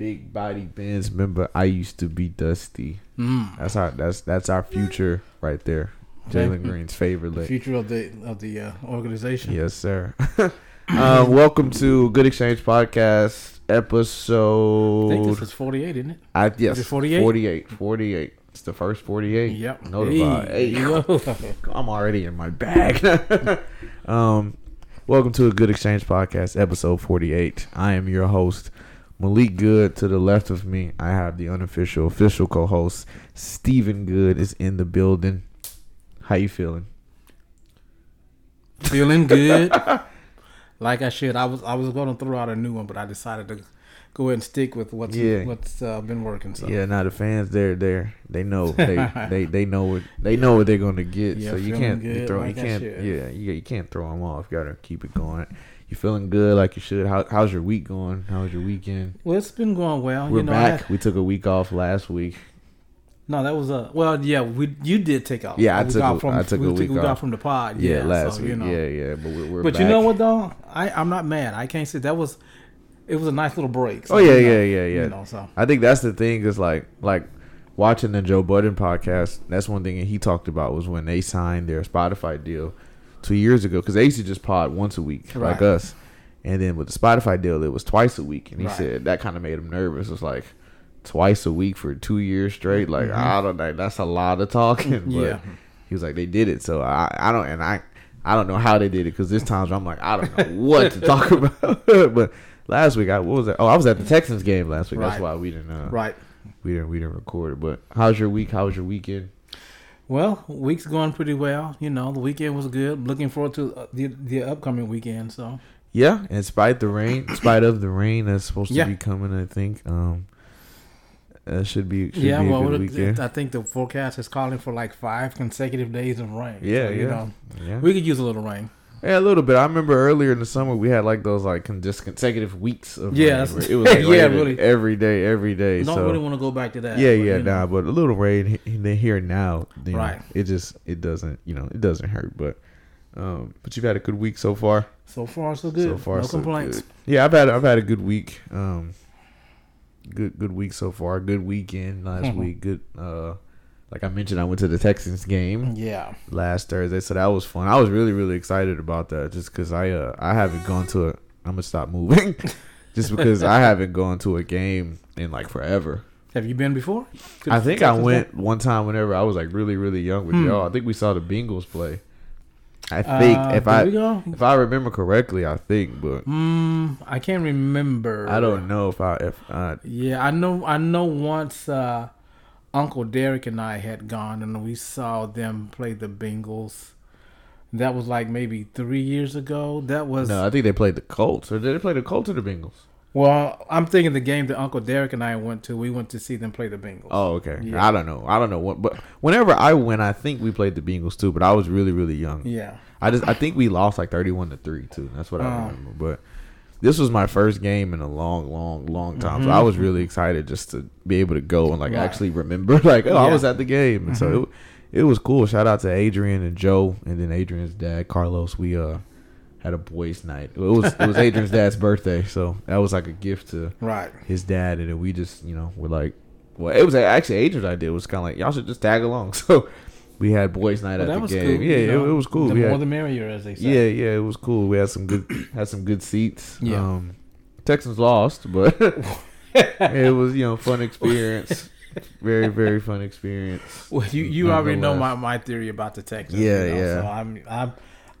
big body Benz. Remember, I used to be Dusty. Mm. That's our that's that's our future right there. Jalen Green's favorite. The future of the of the uh, organization. Yes, sir. uh, welcome to Good Exchange Podcast I think episode. this is 48, isn't it? I, yes, it 48? 48. 48. It's the first 48. Yep. Notified. Hey, yo. I'm already in my bag. um, welcome to a Good Exchange Podcast, episode 48. I am your host, Malik Good. To the left of me, I have the unofficial, official co-host, Stephen Good is in the building. How you feeling? Feeling good. like I should. I was I was going to throw out a new one, but I decided to go ahead and stick with what's Yeah. what's uh, been working. So Yeah, now the fans, they're there. They know they they they know what they know what they're gonna get. Yeah, so you can't throw like you can't yeah you you can't throw them off. You gotta keep it going. You feeling good like you should. How, how's your week going? How was your weekend? well, it's been going well. We're you know, back. We took a week off last week. no, that was a well. Yeah, we you did take off. Yeah, I week took a- from, I took we a took week week off. from the pod. Yeah, Yeah, last so, week. You know. Yeah, yeah. But we're, we're But back. you know what though? I I'm not mad. I can't say that was. It was a nice little break. so, Oh yeah, you know, yeah, yeah, yeah. You know, so I think that's the thing is like like watching the Joe Budden podcast. That's one thing he talked about was when they signed their Spotify deal two years ago because they used to just pod once a week like us, and then with the Spotify deal it was twice a week, and he Right. said that kind of made him nervous. It was like twice a week for two years straight. Like I don't know, that's a lot of talking. But Mm-hmm. Yeah. he was like they did it, so I I don't and I. I don't know how they did it because this times I'm like I don't know what to talk about. but last week I what was that? Oh, I was at the Texans game last week. That's why we didn't uh, right. we didn't we didn't record it. But how's your week? How was your weekend? Well, week's going pretty well. You know, the weekend was good. Looking forward to uh, the the upcoming weekend. So Yeah, in spite the rain, in spite of the rain that's supposed Yeah. to be coming, I think um, that should be should yeah, be a well, good it- weekend. I think the forecast is calling for like five consecutive days of rain. Yeah, So, you know, yeah, we could use a little rain. Yeah, a little bit. I remember earlier in the summer we had like those like consecutive weeks of Yeah, rain it was like yeah, really. every day, every day. Don't so really want to go back to that. yeah, but, yeah, you know. nah, but a little rain he- he- here now, know, Right. It just it doesn't you know it doesn't hurt, but um, but you've had a good week so far. So far, so good. So far, no so complaints. good. Yeah, I've had I've had a good week. Um, good good week so far. Good weekend last Mhm. week. Good. Uh, like I mentioned, I went to the Texans game Yeah, last Thursday, so that was fun. I was really really excited about that, just because I uh I haven't gone to a. I'm gonna stop moving, just because I haven't gone to a game in like forever. have you been before? I think I went one time whenever I was like really really young with Hmm. y'all. I think we saw the Bengals play. I think Uh, if I if I remember correctly, I think, but Mm, I can't remember. I don't know if I if I Yeah, I know. I know. Once uh, Uncle Derek and I had gone, and we saw them play the Bengals. That was like maybe three years ago. That was No, I think they played the Colts. Or did they play the Colts or the Bengals? well. I'm thinking the game that Uncle Derek and I went to. We went to see them play the Bengals. Oh, okay. Yeah. I don't know. I don't know what, but whenever I went, I think we played the Bengals too. But I was really, really young. yeah. I just, I think we lost like thirty-one to three too. That's what I Oh. remember. But this was my first game in a long, long, long time. So Mhm. I was really excited just to be able to go and like Right. actually remember, like, oh, I was at the game, and so Mhm. it, it was cool. Shout out to Adrian and Joe, and then Adrian's dad, Carlos. We uh had a boys' night. It was it was Adrian's dad's birthday, so that was like a gift to Right. his dad, and then we just you know were like, well, it was actually Adrian's idea. It was kind of like y'all should just tag along. So we had boys' night Well, at that the was game. cool. Yeah, you know. it, it was cool. The We more had- the merrier, as they say. yeah, yeah, it was cool. We had some good had some good seats. Yeah. Um, Texans lost, but it was you know fun experience. Very very fun experience. Well, you you already know my, my theory about the Texans. Yeah, you know, yeah. So I'm I'm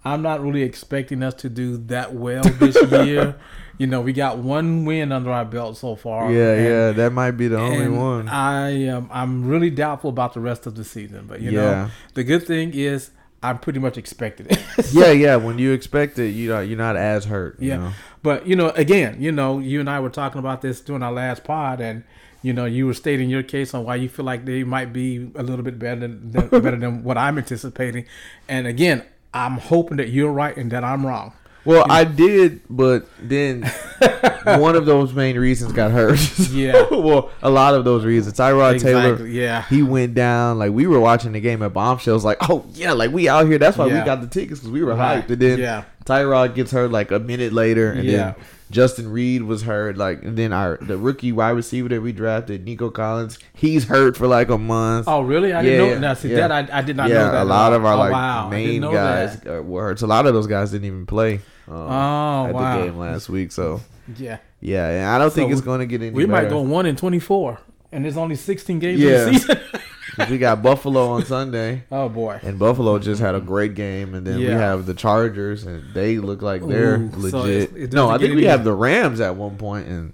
I'm not really expecting us to do that well this year. you know, we got one win under our belt so far. Yeah, and- yeah, that might be the only one. I am I'm really doubtful about the rest of the season, but you Yeah. know, the good thing is I'm pretty much expected it. yeah, yeah. When you expect it, you know, you're not as hurt. You Yeah. know? But you know, again, you know, you and I were talking about this during our last pod, and you know, you were stating your case on why you feel like they might be a little bit better than, than better than what I'm anticipating. And again, I'm hoping that you're right and that I'm wrong. Well, I did, but then one of those main reasons got hurt. Yeah. well, a lot of those reasons. Tyrod Taylor, Yeah. he went down. Like we were watching the game at Bombshells. Like, oh yeah, like we out here. That's why we got the tickets because we were Right. hyped. And then Yeah. Tyrod gets hurt like a minute later, and Yeah. then Justin Reid was hurt. Like, and then our the rookie wide receiver that we drafted, Nico Collins, he's hurt for like a month. Oh, really? I didn't know. Now, see yeah. that I, I did not yeah, know that. a lot of our Oh, like wow. Main guys that. were hurt. So a lot of those guys didn't even play. Um, Oh, at wow. the game last week. So Yeah, yeah, and I don't think it's going to get any. we might go one in twenty four, and there's only sixteen games Yeah. in the season. we got Buffalo on Sunday. oh boy. And Buffalo just had a great game, and then we have the Chargers, and they look like they're Ooh, so legit. it no, I think we have the Rams at one point, and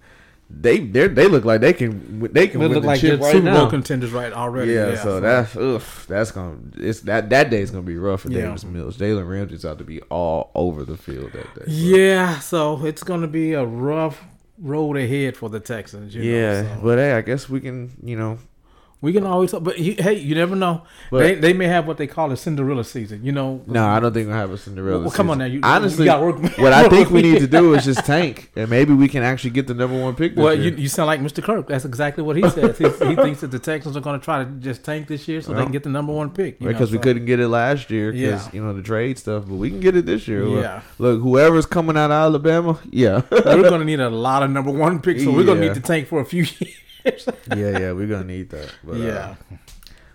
they they they look like they can they can They win look the like they're chip right Super Bowl now. contenders right already. yeah, Yeah, so that's ugh, that's gonna it's that that day's gonna be rough for Yeah. Davis Mills. Jalen Ramsey's out to be all over the field that day. bro. yeah. So it's gonna be a rough road ahead for the Texans. You yeah, know, so. but hey, I guess we can you know we can always. But you, hey, you never know. But- they they may have what they call a Cinderella season. You know. No, I don't think we'll have a Cinderella. Well, come on now, you- honestly, you work- what I think we need to do is just tank, and maybe we can actually get the number one pick. This Well, year. you, you sound like Mr. Kirk. That's exactly what he says. he, he thinks that the Texans are going to try to just tank this year so they can get the number one pick. you know, because we couldn't get it last year because Yeah. you know the trade stuff, but we can get it this year. Look- Yeah. Look, whoever's coming out of Alabama, yeah, we're going to need a lot of number one picks, so we're going to need to tank for a few years. yeah, yeah, we're gonna need that. But, uh, yeah.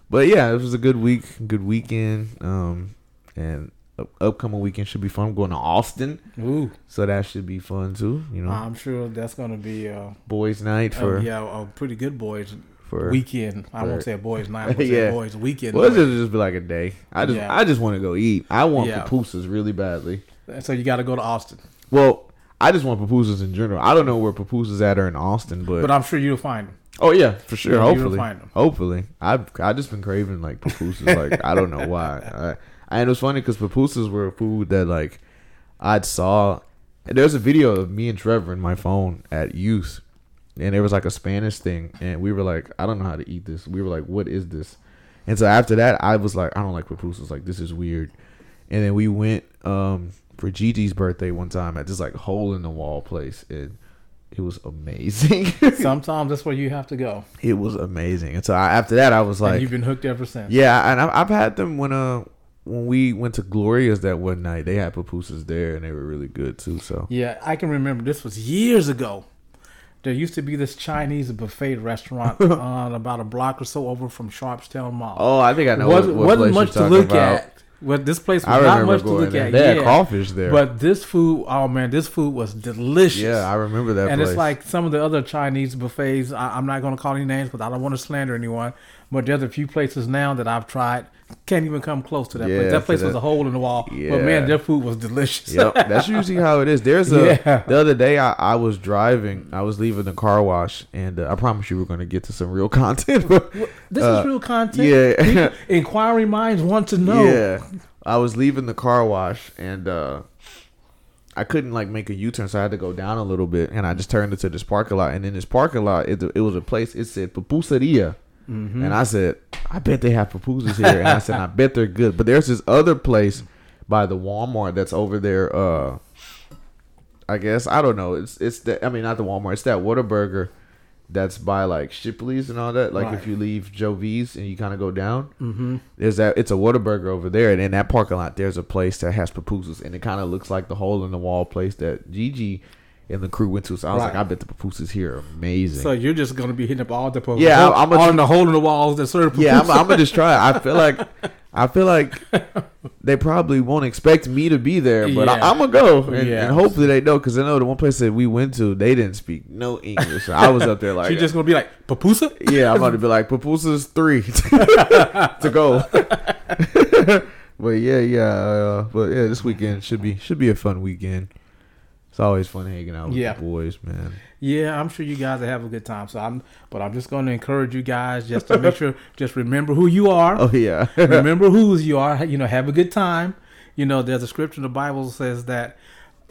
but yeah, it was a good week, good weekend, um, and up- upcoming weekend should be fun. I'm going to Austin, Ooh, so that should be fun too. You know, I'm sure that's to be uh, boys' night for for yeah, a pretty good boys for weekend. I won't say a boys night. Going to Yeah. say boys weekend. Well, it's just, just be like a day. I just Yeah. I just want to go eat. I want Yeah. pupusas really badly. so you got to go to Austin. Well, I just want pupusas in general. I don't know where pupusas at are in Austin, but, But I'm sure you'll find them. Oh yeah, for sure. Hopefully, hopefully. I've I just been craving like pupusas. like I don't know why. I, and it was funny because pupusas were a food that like I'd saw. And there's a video of me and Trevor in my phone at youth, and it was like a Spanish thing, and we were like, I don't know how to eat this. We were like, what is this? And so after that, I was like, I don't like pupusas. Like this is weird. And then we went um, for Gigi's birthday one time at this like hole in the wall place, and it was amazing. Sometimes that's where you have to go. it was amazing. And so I, after that, I was and like, you've been hooked ever since. yeah. And I, I've had them when uh when we went to Gloria's that one night. They had pupusas there, and they were really good too. So Yeah, I can remember this was years ago. There used to be this Chinese buffet restaurant on about a block or so over from Sharpstown Mall. oh, I think I know wasn't, what, what wasn't much to look about. at. Well, this place was not much to look there. at. They had yeah. crawfish there. But this food, oh man, this food was delicious. yeah, I remember that. and place. it's like some of the other Chinese buffets. I, I'm not going to call any names, but I don't want to slander anyone. But there's a few places now that I've tried can't even come close to that Yeah, place. That place was a hole in the wall. Yeah. But man, their food was delicious. yep, that's usually how it is. There's a Yeah. the other day I, I was driving, I was leaving the car wash, and uh, I promise you we're going to get to some real content. But This Uh, is real content. yeah. Inquiring minds want to know. yeah, I was leaving the car wash, and uh, I couldn't like make a U turn, so I had to go down a little bit, and I just turned into this parking lot, and in this parking lot, it, it was a place. It said pupuseria. Mm-hmm. And I said, I bet they have pupusas here. And I said, I bet they're good. But there's this other place by the Walmart that's over there. Uh, I guess I don't know. It's it's the I mean not the Walmart. It's that Whataburger that's by like Shipley's and all that. Like Right. if you leave Joe V's and you kind of go down, Mm-hmm. there's that. It's a Whataburger over there, and in that parking lot, there's a place that has pupusas, and it kind of looks like the hole in the wall place that Gigi and the crew went to. So I was like, I bet the pupusas here are amazing. So you're just gonna be hitting up all the po- Yeah, I'm a- on the hole in the walls that serve. Yeah, I'm. I'm gonna just try. it. I feel like I feel like they probably won't expect me to be there, but Yeah. I, I'm gonna go, and, Yeah. and hopefully they know because I know the one place that we went to, they didn't speak no English. So I was up there like, She's just gonna be like papusa. yeah, I'm gonna be like, pupusas three to go. but yeah, yeah, uh, but yeah, this weekend should be should be a fun weekend. It's always fun hanging out with Yeah. the boys, man. Yeah, I'm sure you guys will have a good time. So I'm, but I'm just going to encourage you guys just to make sure, just remember who you are. Oh yeah, remember whose you are. You know, have a good time. You know, there's a scripture in the Bible that says that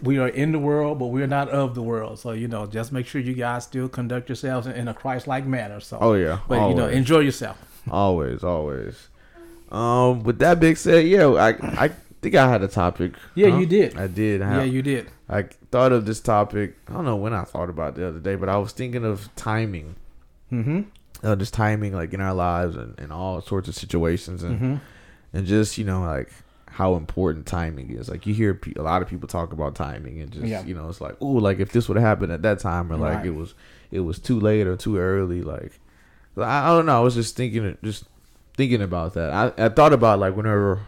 we are in the world, but we are not of the world. So you know, just make sure you guys still conduct yourselves in a Christ-like manner. So, oh yeah. but you know, enjoy yourself. Always, always. Um, with that being said, yeah, I I think I had a topic. Yeah, Huh? you did. I did. I, Yeah, you did. I thought of this topic. I don't know when I thought about it the other day, but I was thinking of timing. Mm-hmm. Uh, just timing, like in our lives and, and all sorts of situations, and Mm-hmm. and just you know like how important timing is. Like you hear pe- a lot of people talk about timing and just Yeah. you know it's like oh like if this would have happened at that time or like Right. it was it was too late or too early like I, I don't know. I was just thinking just thinking about that. I, I thought about like whenever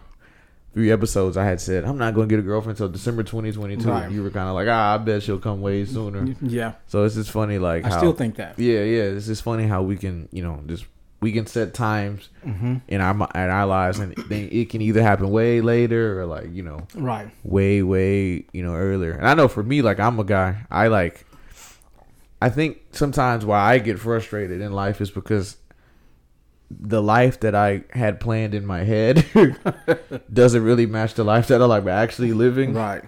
three episodes I had said I'm not going to get a girlfriend until December 2022. Right. You were kind of like ah I bet she'll come way sooner. Yeah, So it's just funny like I how still think that. yeah yeah it's just funny how we can you know just we can set times hmm in our in our lives, and then it can either happen way later or like you know Right. way way you know earlier. And I know for me, like I'm a guy, I like. I think sometimes why I get frustrated in life is because the life that I had planned in my head doesn't really match the life that I'm like actually living. Right.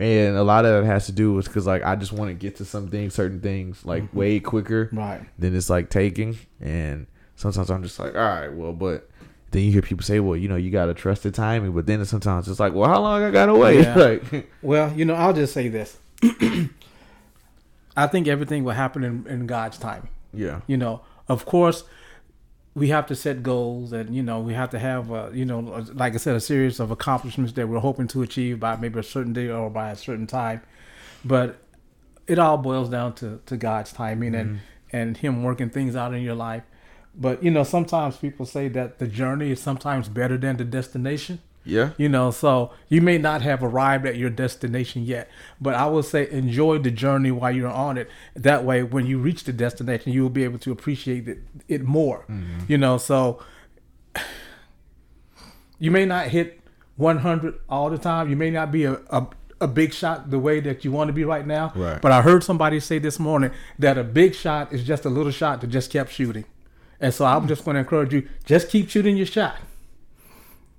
And a lot of that has to do with because like I just want to get to some things, certain things like Mm-hmm. way quicker Right. than it's like taking. And sometimes I'm just like, all right, well, but then you hear people say, well, you know, you gotta trust the timing. But then sometimes it's like, well, how long I gotta wait? Yeah. like, Well, you know, I'll just say this. I think everything will happen in, in God's timing. yeah, You know, of course, we have to set goals, and you know, we have to have, uh, you know, like I said, a series of accomplishments that we're hoping to achieve by maybe a certain day or by a certain time. But it all boils down to, to God's timing and and Him working things out in your life. But you know, sometimes people say that the journey is sometimes better than the destination. Yeah, You know, so you may not have arrived at your destination yet, but I will say enjoy the journey while you're on it. That way, when you reach the destination, you will be able to appreciate it, it more. Mm-hmm. You know, so you may not hit 100 all the time. You may not be a, a, a big shot the way that you want to be right now. Right. But I heard somebody say this morning that a big shot is just a little shot that just kept shooting. And so I'm just going to encourage you, just keep shooting your shot.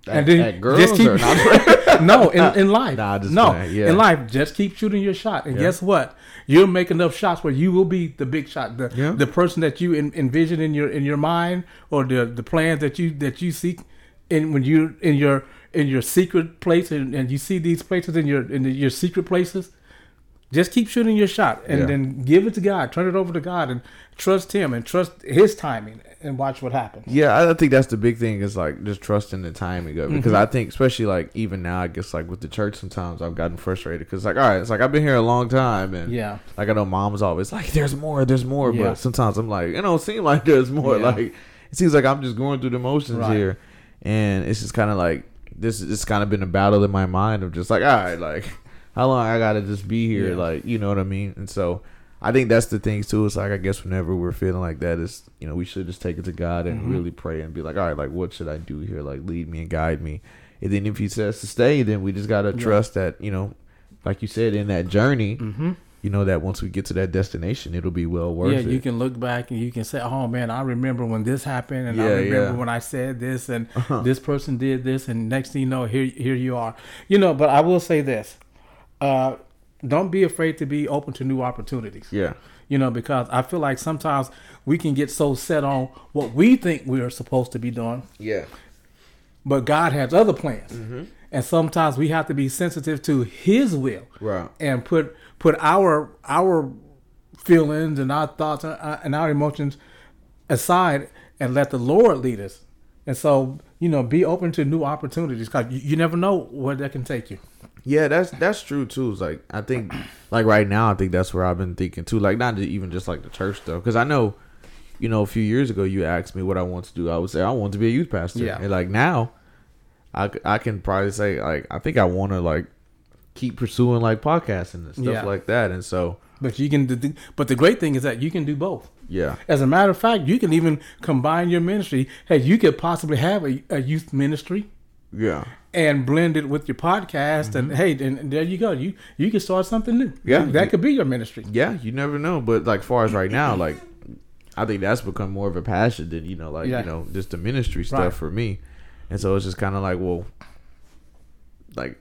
At- at girls or not? no, in, in life. Nah, just no, playing, yeah. in life, just keep shooting your shot. And Yeah. guess what? You'll make enough shots where you will be the big shot, the Yeah. the person that you en- envision in your in your mind, or the the plans that you that you seek. And when you in your in your secret place, and, and you see these places in your in your secret places, just keep shooting your shot, and Yeah. then give it to God. Turn it over to God, and trust Him, and trust His timing, and watch what happens. yeah. I think that's the big thing is like just trusting the timing of it. Because Mm-hmm. I think, especially like even now, I guess like with the church, sometimes I've gotten frustrated because like, all right, it's like I've been here a long time, and Yeah. like I know mom's always like, there's more, there's more, Yeah. but sometimes I'm like, it don't seem like there's more. Yeah. Like it seems like I'm just going through the motions Right. here, and it's just kind of like this. It's kind of been a battle in my mind of just like, all right, like how long I gotta just be here, Yeah. like you know what I mean. And so I think that's the things too. It's like I guess whenever we're feeling like that, is you know we should just take it to God and Mm-hmm. really pray and be like, all right, like what should I do here? Like lead me and guide me. And then if He says to stay, then we just gotta Yeah. trust that you know, like you said, in that journey Mm-hmm. you know that once we get to that destination, it'll be well worth yeah, it. you can look back and you can say, "Oh man, I remember when this happened, and I remember yeah. when I said this, and Uh-huh. this person did this, and next thing you know, here here you are." You know, but I will say this: uh, don't be afraid to be open to new opportunities. yeah, You know, because I feel like sometimes we can get so set on what we think we are supposed to be doing, yeah, but God has other plans, Mm-hmm. and sometimes we have to be sensitive to His will right, and put put our our feelings and our thoughts uh, and our emotions aside and let the Lord lead us. And so, you know, be open to new opportunities because you, you never know where that can take you. Yeah. That's that's true too. It's like I think, like right now, I think that's where I've been thinking too. Like not even just like the church stuff, because I know, you know, a few years ago you asked me what I want to do. I would say I want to be a youth pastor. Yeah. and like now, I I can probably say like I think I want to like keep pursuing like podcasting and stuff Yeah. like that. And so But you can do, but the great thing is that you can do both. yeah, As a matter of fact, you can even combine your ministry. Hey, you could possibly have a, a youth ministry yeah, and blend it with your podcast and hey, and there you go. You you can start something new. Mm-hmm. Yeah. That could be your ministry. yeah. You never know. But like far as right now, like I think that's become more of a passion than you know, like Yeah. you know, just the ministry stuff Right. for me. And so it's just kind of like, well, like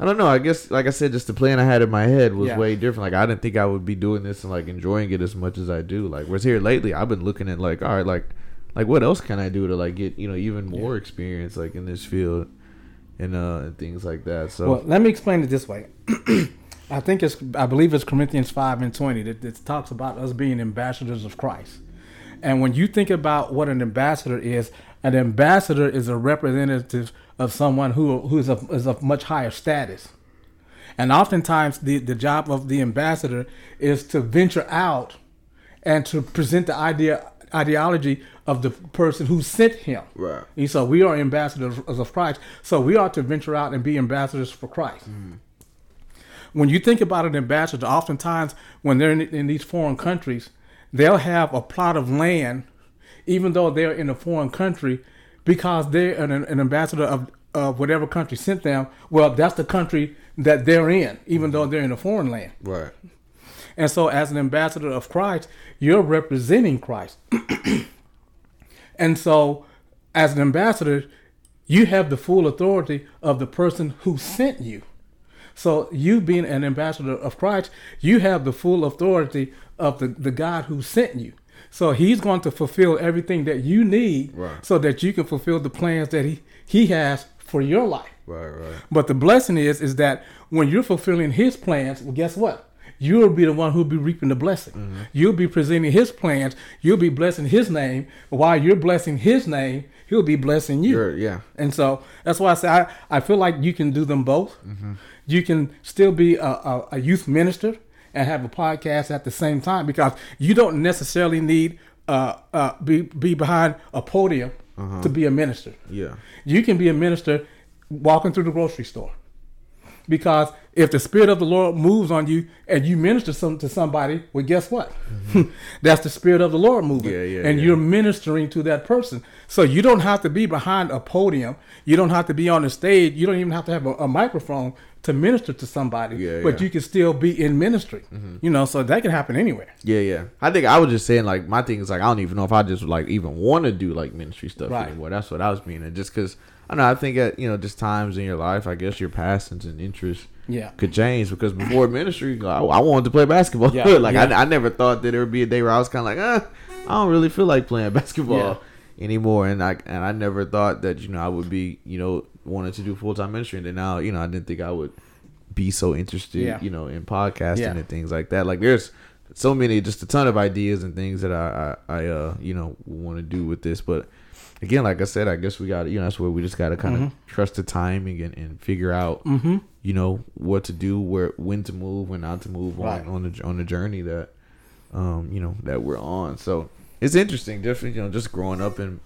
I don't know. I guess, like I said, just the plan I had in my head was Yeah. way different. Like I didn't think I would be doing this and like enjoying it as much as I do. Like whereas here lately, I've been looking at like, all right, like, like what else can I do to like get you know even more experience like in this field and uh and things like that. So Well, let me explain it this way. I think it's, I believe it's Corinthians 5 and 20 that, that talks about us being ambassadors of Christ. And when you think about what an ambassador is, an ambassador is a representative of someone who who is of, is of much higher status. And oftentimes, the, the job of the ambassador is to venture out and to present the idea ideology of the person who sent him. Right. And so we are ambassadors of Christ. So we ought to venture out and be ambassadors for Christ. Mm. When you think about an ambassador, oftentimes when they're in, in these foreign countries, they'll have a plot of land, even though they're in a foreign country, because they're an, an ambassador of, of whatever country sent them. Well, that's the country that they're in, even though mm-hmm. they're in a foreign land. Right. And so, as an ambassador of Christ, you're representing Christ. and so, as an ambassador, you have the full authority of the person who sent you. So, you being an ambassador of Christ, you have the full authority of the, the God who sent you. So, He's going to fulfill everything that you need Right. so that you can fulfill the plans that He, he has for your life. Right. Right. But the blessing is, is that when you're fulfilling His plans, well, guess what? You'll be the one who'll be reaping the blessing. You'll be presenting His plans. You'll be blessing His name. While you're blessing His name, He'll be blessing you. You're, yeah. And so that's why I say I, I feel like you can do them both. You can still be a, a, a youth minister and have a podcast at the same time because you don't necessarily need uh, uh, be be behind a podium to be a minister. Yeah. You can be a minister walking through the grocery store. Because if the Spirit of the Lord moves on you and you minister some, to somebody, well, guess what? Mm-hmm. That's the Spirit of the Lord moving. Yeah, yeah, and yeah. you're ministering to that person. So you don't have to be behind a podium. You don't have to be on a stage. You don't even have to have a, a microphone to minister to somebody. Yeah, but you can still be in ministry. Mm-hmm. You know, so that can happen anywhere. Yeah, yeah. I think I was just saying like my thing is like I don't even know if I just like even want to do like ministry stuff Right. anymore. That's what I was meaning. Just because I know. I think at you know just times in your life, I guess your passions and interests Yeah. could change. Because before ministry, I, I wanted to play basketball. Yeah, like yeah. I, I never thought that there would be a day where I was kind of like, uh, I don't really feel like playing basketball Yeah. anymore. And I and I never thought that you know I would be you know wanting to do full time ministry. And then now you know I didn't think I would be so interested Yeah. you know in podcasting and things like that. Like there's so many, just a ton of ideas and things that I, I, I uh, you know, want to do with this. But again, like I said, I guess we got, you know, that's where we just got to kind of trust the timing and, and figure out, Mm-hmm. you know, what to do, where, when to move, when not to move Right. on, on the, on the journey that, um, you know, that we're on. So it's interesting, just, you know, just growing up and,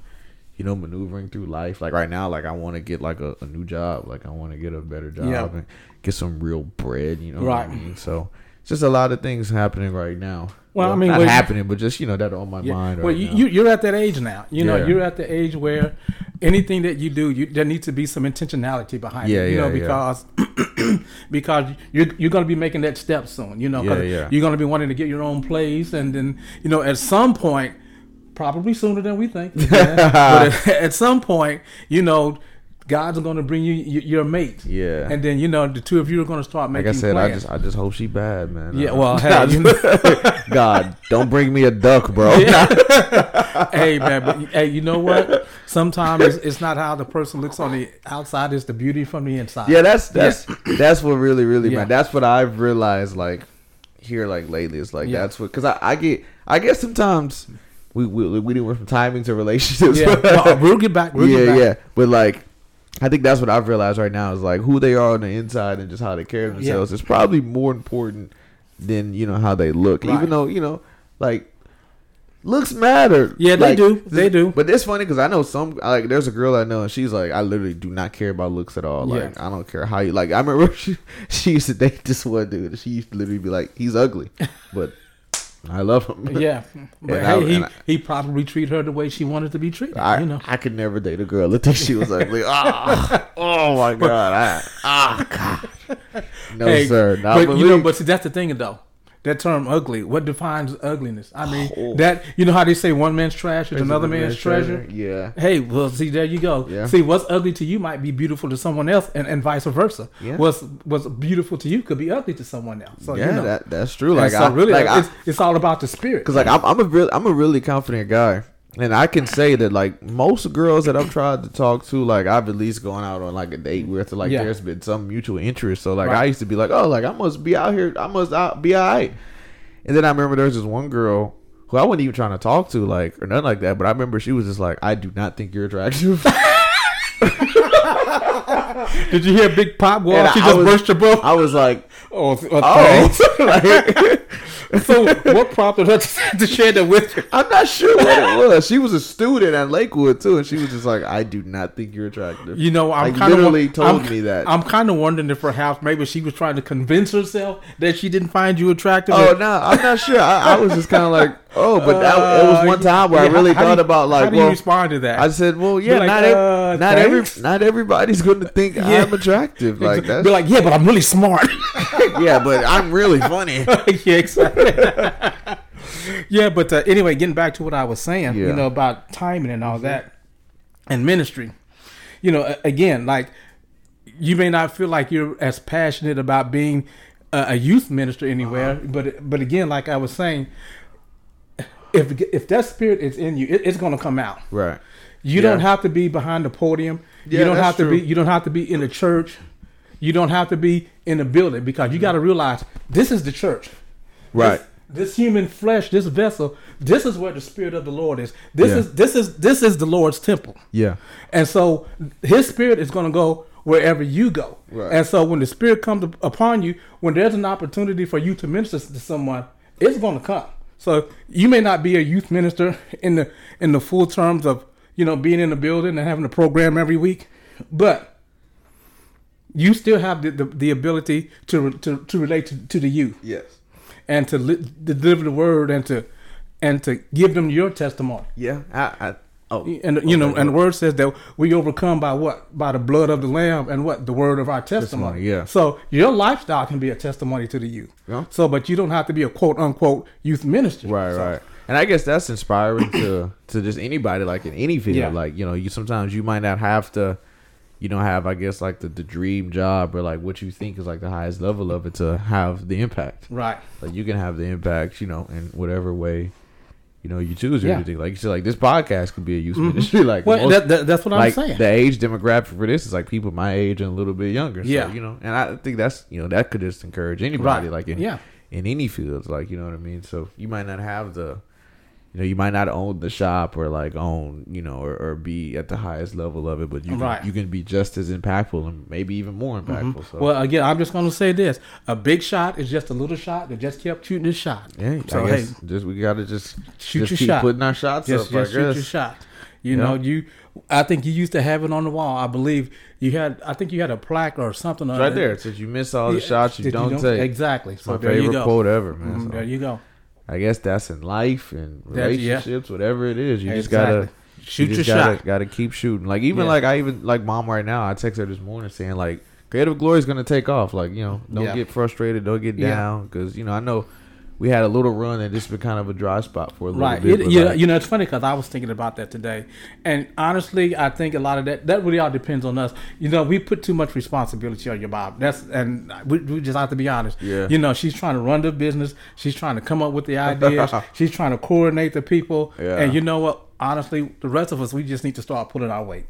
you know, maneuvering through life. Like right now, like I want to get like a, a new job. Like I want to get a better job Yeah. and get some real bread, you know Right. what I mean? So it's just a lot of things happening right now. Well, I mean, not well, happening, but just you know that on my Yeah. mind. well, right you, now. you you're at that age now. You know, Yeah. you're at the age where anything that you do, you, there needs to be some intentionality behind Yeah, it. You know, yeah, because because you're you're going to be making that step soon. You know, Yeah, yeah. you're going to be wanting to get your own place, and then you know, at some point, probably sooner than we think. but at, at some point, you know. God's going to bring you your mate, Yeah. and then you know the two of you are going to start making. like. I said, plans. I just I just hope she bad, man. Yeah, well, hey, you know- God, don't bring me a duck, bro. hey man, but hey, you know what? Sometimes it's, it's not how the person looks on the outside; it's the beauty from the inside. Yeah, that's that's that's what really really Yeah. man. That's what I've realized like here like lately. It's like Yeah. that's what because I, I get I guess sometimes we we we didn't work from timing to relationships. yeah. Well, we'll get back. We'll yeah, get back. yeah. But like, I think that's what I've realized right now is like who they are on the inside and just how they carry themselves is probably more important than you know how they look. Right. Even though you know, like, looks matter. Yeah, they Like, do. They do. But it's funny because I know some like there's a girl I know and she's like I literally do not care about looks at all. Like Yeah. I don't care how you like. I remember she she used to date this one dude. and She used to literally be like he's ugly, but I love him. Yeah, but hey, I- he, I, he probably treat her the way she wanted to be treated. I, you know. I could never date a girl that thinks she was ugly. Ah, oh my god! I, ah, God. No, Hey, sir. Not but you know, but see, that's the thing though. That term "ugly," what defines ugliness? I mean, Oh. that you know how they say one man's trash is another man's treasure. Yeah. Hey, well, see, there you go. Yeah. See, what's ugly to you might be beautiful to someone else, and, and vice versa. Yeah. What's what's beautiful to you could be ugly to someone else. So yeah, you know, that that's true. And Like so I really, like I, it's, it's all about the spirit. Cause like I'm, I'm a real, I'm a really confident guy, and I can say that like most girls that I've tried to talk to, like I've at least gone out on like a date where it's like Yeah. there's been some mutual interest. So like Right. I used to be like, oh, like I must be out here, I must out, be alright. And then I remember there was this one girl who I wasn't even trying to talk to, like or nothing like that. But I remember she was just like, "I do not think you're attractive." Did you hear Big Pop off? She I just was- burst your bubble. I was like, Oh, okay. "Oh." oh. Like, so what prompted her to, to share that with you? I'm not sure what it was. She was a student at Lakewood too, and she was just like, "I do not think you're attractive." You know, I'm Like, kind of literally told me that. I'm kind of wondering if perhaps maybe she was trying to convince herself that she didn't find you attractive. Oh no, I'm not sure. I, I was just kind of like, oh, but that it was one time where Uh, Yeah, I really how- how thought do you- about how like, do you well, respond to that? I said, well, yeah, like, not ev- uh, not every not everybody's going to think Yeah. I'm attractive. Like that." Be like, yeah, but I'm really smart. yeah, but I'm really funny. yeah, exactly. yeah, but uh, anyway, getting back to what I was saying, Yeah. you know, about timing and all that, and ministry. You know, again, like you may not feel like you're as passionate about being a, a youth minister anywhere, Uh-huh. but but again, like I was saying, if if that spirit is in you, it, it's going to come out. Right. You Yeah. don't have to be behind the podium. Yeah, you don't have to true. be. You don't have to be in the church. You don't have to be in the building because you got to realize this is the church. Right. This, this human flesh, this vessel, this is where the spirit of the Lord is. This Yeah. is this is this is the Lord's temple. Yeah. And so his spirit is going to go wherever you go. Right. And so when the spirit comes upon you, when there's an opportunity for you to minister to someone, it's going to come. So you may not be a youth minister in the in the full terms of, you know, being in the building and having a program every week, but you still have the, the, the ability to, to to relate to, to the youth Yes. and to, li- to deliver the word and to and to give them your testimony. Yeah. I. I oh. And you oh know, and the word says that we overcome by what? By the blood of the lamb and what? The word of our testimony. Testimony, yeah. So your lifestyle can be a testimony to the youth. Yeah. So, but you don't have to be a quote unquote youth minister. Right, So, right. And I guess that's inspiring to to just anybody, like in any field. Yeah. Like you know, you sometimes you might not have to, you don't have I guess like the, the dream job or like what you think is like the highest level of it to have the impact. Right. Like you can have the impact, you know, in whatever way, you know, you choose or Yeah. anything. Like you said, like this podcast could be a youth mm-hmm. ministry. Like Well, most- that, that, that's what like I'm saying. the age demographic for this is like people my age and a little bit younger. So, Yeah. you know, and I think that's you know that could just encourage anybody Right. like in Yeah. in any fields, like you know what I mean. So you might not have the, you know, you might not own the shop or like own you know or, or be at the highest level of it, but you can, Right. you can be just as impactful and maybe even more impactful. So Well, again, I'm just going to say this: a big shot is just a little shot that just kept shooting his shot. yeah, So I hey, just we got to just shoot just your keep shot. putting our shots just, up. just shoot your shot. You Yeah. know, you. I think you used to have it on the wall. I believe you had. I think you had a plaque or something on right there. It says you miss all the Yeah, shots you that don't, take. Exactly. So My there you favorite go. quote ever, man. Mhm, So there you go. I guess that's in life and That- yeah. relationships, whatever it is. You just gotta Shoot you your gotta, shot. Gotta keep shooting. Like even Yeah. like I even like mom right now. I text her this morning saying like creative glory is gonna take off. Like you know, don't Yeah. get frustrated, don't get down, because you know I know we had a little run and this been kind of a dry spot for a little Right. bit. It, know, like, you know, it's funny because I was thinking about that today, and honestly, I think a lot of that that really all depends on us. You know, we put too much responsibility on your Bob. That's and we, we just have to be honest. Yeah. You know, she's trying to run the business. She's trying to come up with the ideas. she's trying to coordinate the people. Yeah. And you know what? Honestly, the rest of us, we just need to start pulling our weight.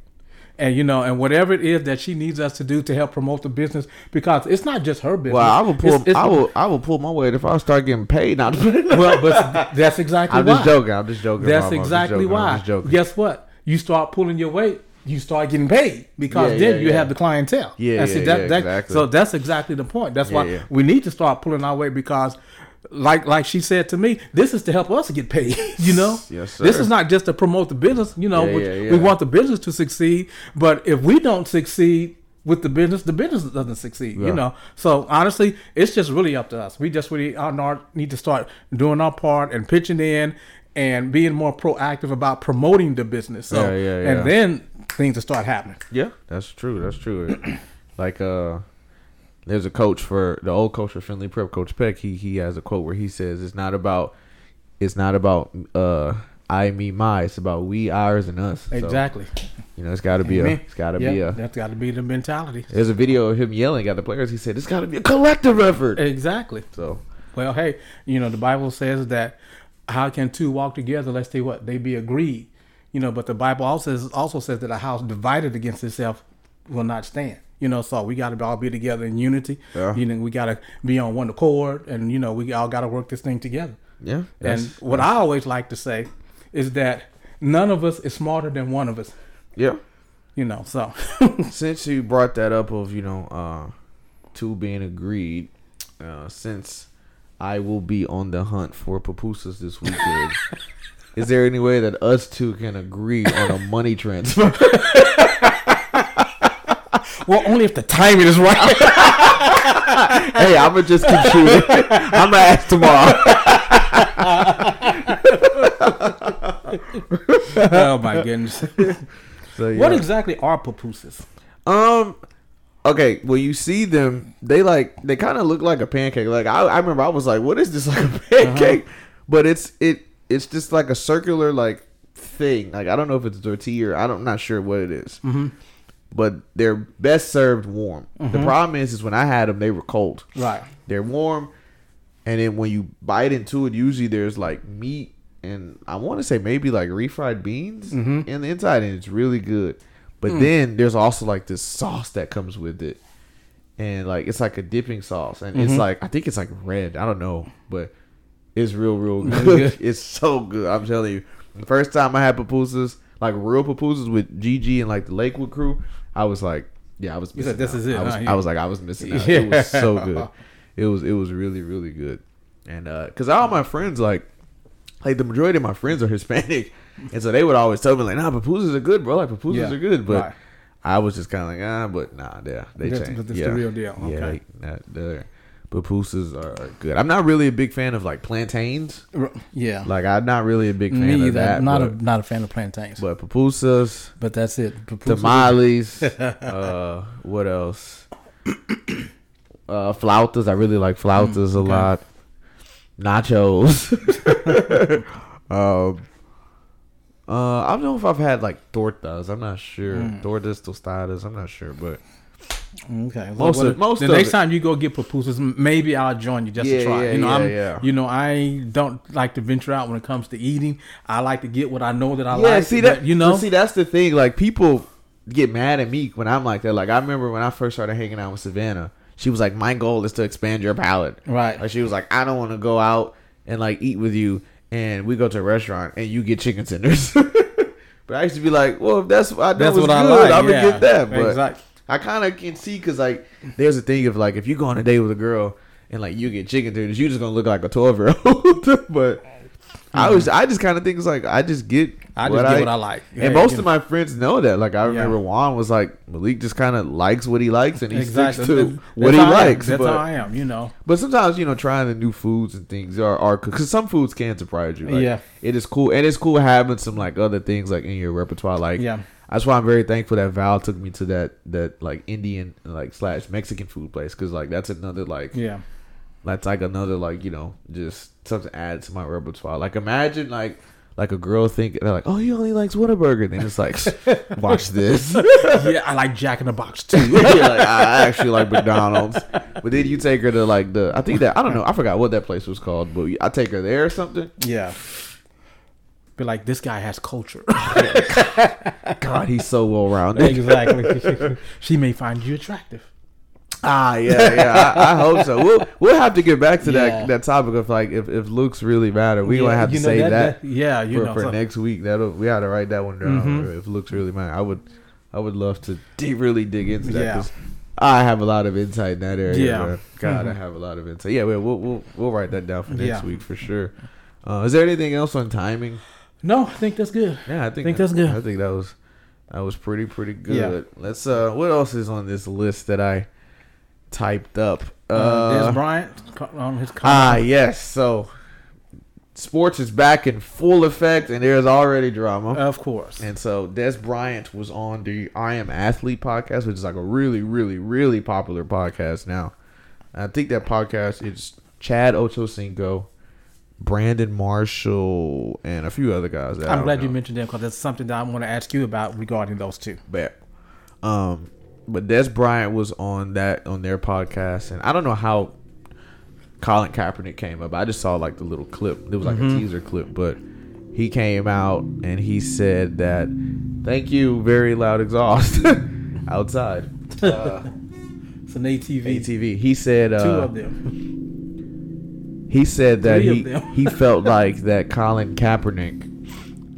And you know, and whatever it is that she needs us to do to help promote the business, because it's not just her business. well, I will pull. It's- it's- I will. I will pull my weight if I start getting paid. Not well, but that's exactly I'm why. just joking. I'm just joking. That's. I'm just exactly joking. I'm why. just joking. Guess what? You start pulling your weight, you start getting paid because Yeah, then yeah, you yeah. have the clientele. Yeah, And see, that, exactly. So that's exactly the point. That's why we need to start pulling our weight because. Like like she said to me, this is to help us get paid. You know, Yes, this is not just to promote the business. You know, Yeah, yeah, yeah. we want the business to succeed. But if we don't succeed with the business, the business doesn't succeed. You know, so honestly, it's just really up to us. We just really our need to start doing our part and pitching in and being more proactive about promoting the business. So, Yeah, yeah, yeah. and then things will start happening. Yeah, that's true. That's true. like uh there's a coach for the old coach for Findlay Prep, Coach Peck. He he has a quote where he says it's not about it's not about uh I me my. It's about we ours and us. So, Exactly. you know, it's got to be a it's got to Yeah, be a. that's got to be the mentality. There's a video of him yelling at the players. He said it's got to be a collective effort. Exactly. So Well, hey, you know the Bible says that how can two walk together lest they what they be agreed? You know, but the Bible also says, also says that a house divided against itself will not stand. You know, so we got to all be together in unity. Yeah. You know, we got to be on one accord, and you know, we all got to work this thing together. Yeah. And what I always like to say is that none of us is smarter than one of us. yeah. You know, so Since you brought that up of you know uh, two being agreed, uh, since I will be on the hunt for pupusas this weekend. Is there any way that us two can agree on a money transfer? well, only if the timing is right. hey, I'm gonna just keep shooting. I'm gonna ask tomorrow. oh my goodness. So, yeah. What exactly are pupusas? Um. Okay, well, you see them. They like they kind of look like a pancake. Like I, I remember, I was like, "What is this like a pancake?" But it's it it's just like a circular like thing. Like I don't know if it's tortilla. Or, I don't, I'm not sure what it is. Mm-hmm. But they're best served warm. The problem is, is when I had them, they were cold. Right. They're warm, and then when you bite into it, usually there's like meat and I want to say maybe like refried beans Mhm. in the inside, and it's really good. But Mm. then there's also like this sauce that comes with it, and like it's like a dipping sauce, and it's Mhm. like I think it's like red. I don't know, but it's real, real good. good? it's so good. I'm telling you. The first time I had pupusas, like real pupusas with Gigi and like the Lakewood crew, I was like, yeah, I was. You said, "This out. is it, I was, huh? I was like, I was missing out. It was so good. It was it was really really good, and uh, cause all my friends like, like the majority of my friends are Hispanic, and so they would always tell me like, nah, pupusas are good, bro. Like pupusas Yeah. are good, but Right. I was just kind of like, ah, but nah, yeah, they That's- changed. but that's yeah. the real deal. Yeah, Okay. they, nah, the pupusas are good. I'm not really a big fan of like plantains. Yeah. Like I'm not really a big fan Me of either. that. not but, a not a fan of plantains. But, but that's it. Pupusas- tamales. uh, what else? Uh, flautas. I really like flautas a Mm, okay. lot. Nachos. um, uh, I don't know if I've had like tortas. I'm not sure. Mm. Tortas, tostadas. I'm not sure, but Okay. Most Well, of- most the of next it. time you go get pupusas, maybe I'll join you just Yeah, to try. yeah, you know, yeah, I'm, yeah. you know, I don't like to venture out when it comes to eating. I like to get what I know that I yeah, like. see but, that you know, but see that's the thing. Like people get mad at me when I'm like that. Like I remember when I first started hanging out with Savannah, she was like, "My goal is to expand your palate." right? Like she was like, "I don't want to go out and like eat with you, and we go to a restaurant and you get chicken tenders." but I used to be like, "Well, if that's what I know That's is what I like. I'm gonna get that." But exactly. I kind of can see because like there's a thing of like if you go on a date with a girl and like you get chicken tenders, you just gonna look like a twelve year old. but I was I just kind of think it's like I just get. I just get what I like. and Yeah, most of my friends know that. Like I Yeah. remember Juan was like Malik just kind of likes what he likes and he exactly. sticks to That's- what he I likes. That's but, how I am. You know. but sometimes you know trying the new foods and things are are because some foods can surprise you. Like, Yeah. it is cool and it's cool having some like other things like in your repertoire. Like Yeah. That's why I'm very thankful that Val took me to that that like Indian like slash Mexican food place because like that's another like Yeah. that's like another like you know just something to add to my repertoire. Like imagine like like a girl think they're like oh he only likes Whataburger then it's like watch this. yeah. I like Jack in the Box too. You're like, I actually like McDonald's, but then you take her to like the I think that I don't know I forgot what that place was called, but I take her there or something. yeah. Be like, this guy has culture. God, he's so well rounded. exactly. she may find you attractive. Ah, yeah, yeah. I, I hope so. We'll we'll have to get back to Yeah. that that topic of like if, if looks really matter. We Yeah, gonna have to you know, save that, Yeah, you for, know. for so- next week. That'll we had to write that one down. Mhm. If looks really matter, I would I would love to de- really dig into that Yeah. because I have a lot of insight in that area. Yeah. God, I Mhm. have a lot of insight. Yeah, we'll we'll we'll, we'll write that down for next Yeah. week for sure. Uh, is there anything else on timing? No, I think that's good. Yeah, I think, Think that's good. I think that was that was pretty pretty good. Yeah. Let's uh, what else is on this list that I typed up? Uh, Uh, Dez Bryant co- on his ah, yes. So sports is back in full effect, and there's already drama. of course. And so Dez Bryant was on the I Am Athlete podcast, which is like a really, really, really popular podcast now. I think that podcast is Chad Ochocinco, Brandon Marshall, and a few other guys. I'm glad you mentioned them because that's something that I want to ask you about regarding those two. But, Um, but Dez Bryant was on that on their podcast, and I don't know how Colin Kaepernick came up. I just saw like the little clip. It was like Mhm. a teaser clip, but he came out and he said that thank you, very loud exhaust outside. Uh, It's an ATV. ATV. He said uh, Two of them. He said that he he felt like that Colin Kaepernick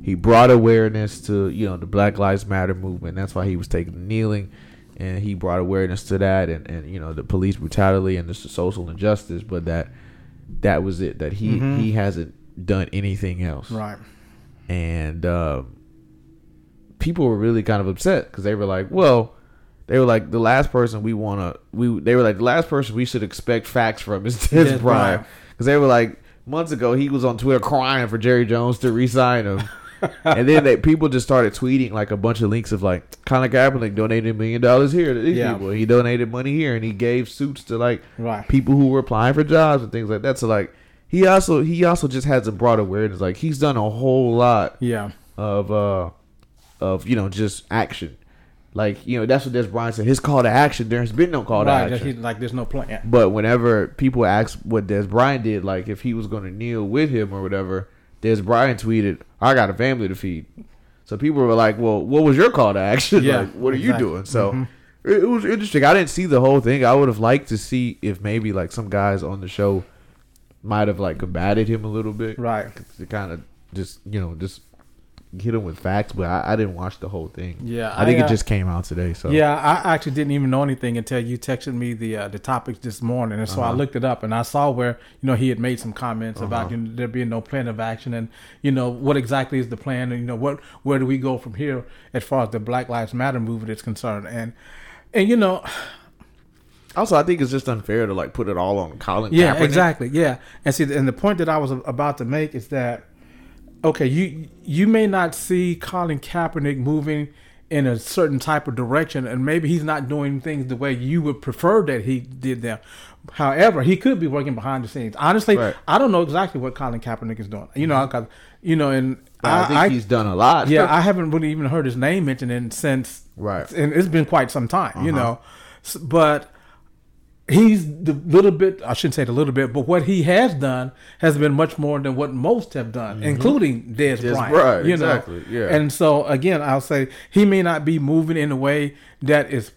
he brought awareness to you know the Black Lives Matter movement. That's why he was taking the kneeling, and he brought awareness to that and, and you know the police brutality and the social injustice. But that that was it. That he Mhm. he hasn't done anything else. Right. And um, people were really kind of upset because they were like, well. They were like the last person we want to. We they were like the last person we should expect facts from is Dez Bryant. Because they were like months ago he was on Twitter crying for Jerry Jones to re-sign him, and then they, people just started tweeting like a bunch of links of like Colin Kaepernick donated a million dollars here to these Yeah. people. He donated money here and he gave suits to like Right. people who were applying for jobs and things like that. So like he also he also just has a broad awareness. Like he's done a whole lot Yeah. of uh of you know just action. Like you know that's what Dez Bryant said. His call to action. There's been no call right. to action. he- like there's no plan. But whenever people ask what Dez Bryant did, like if he was going to kneel with him or whatever, Dez Bryant tweeted, "I got a family to feed." So people were like, "Well, what was your call to action? Yeah, like, what are you doing?" So Mhm. it, it was interesting. I didn't see the whole thing. I would have liked to see if maybe like some guys on the show might have like combated him a little bit, Right. To kind of just you know just hit him with facts. But I, I didn't watch the whole thing. Yeah, I think I, it uh, just came out today. So Yeah, I actually didn't even know anything until you texted me the uh, the topics this morning, and so I Uh-huh. looked it up and I saw where you know he had made some comments about Uh-huh. you know, there being no plan of action, and you know what exactly is the plan, and you know what where do we go from here as far as the Black Lives Matter movement is concerned, and and you know also I think it's just unfair to like put it all on Colin. yeah Kaepernick. exactly yeah, and see and the point that I was about to make is that okay you you may not see Colin Kaepernick moving in a certain type of direction and maybe he's not doing things the way you would prefer that he did them however he could be working behind the scenes honestly Right. I don't know exactly what Colin Kaepernick is doing you know you know and I, think he's done a lot. yeah, I haven't really even heard his name mentioned in since Right. and it's been quite some time, you Uh-huh. know. But he's the little bit I shouldn't say the little bit, but what he has done has been much more than what most have done, including Dez Dez Bryant. Bryant, you know? exactly, yeah. And so again, I'll say he may not be moving in a way that is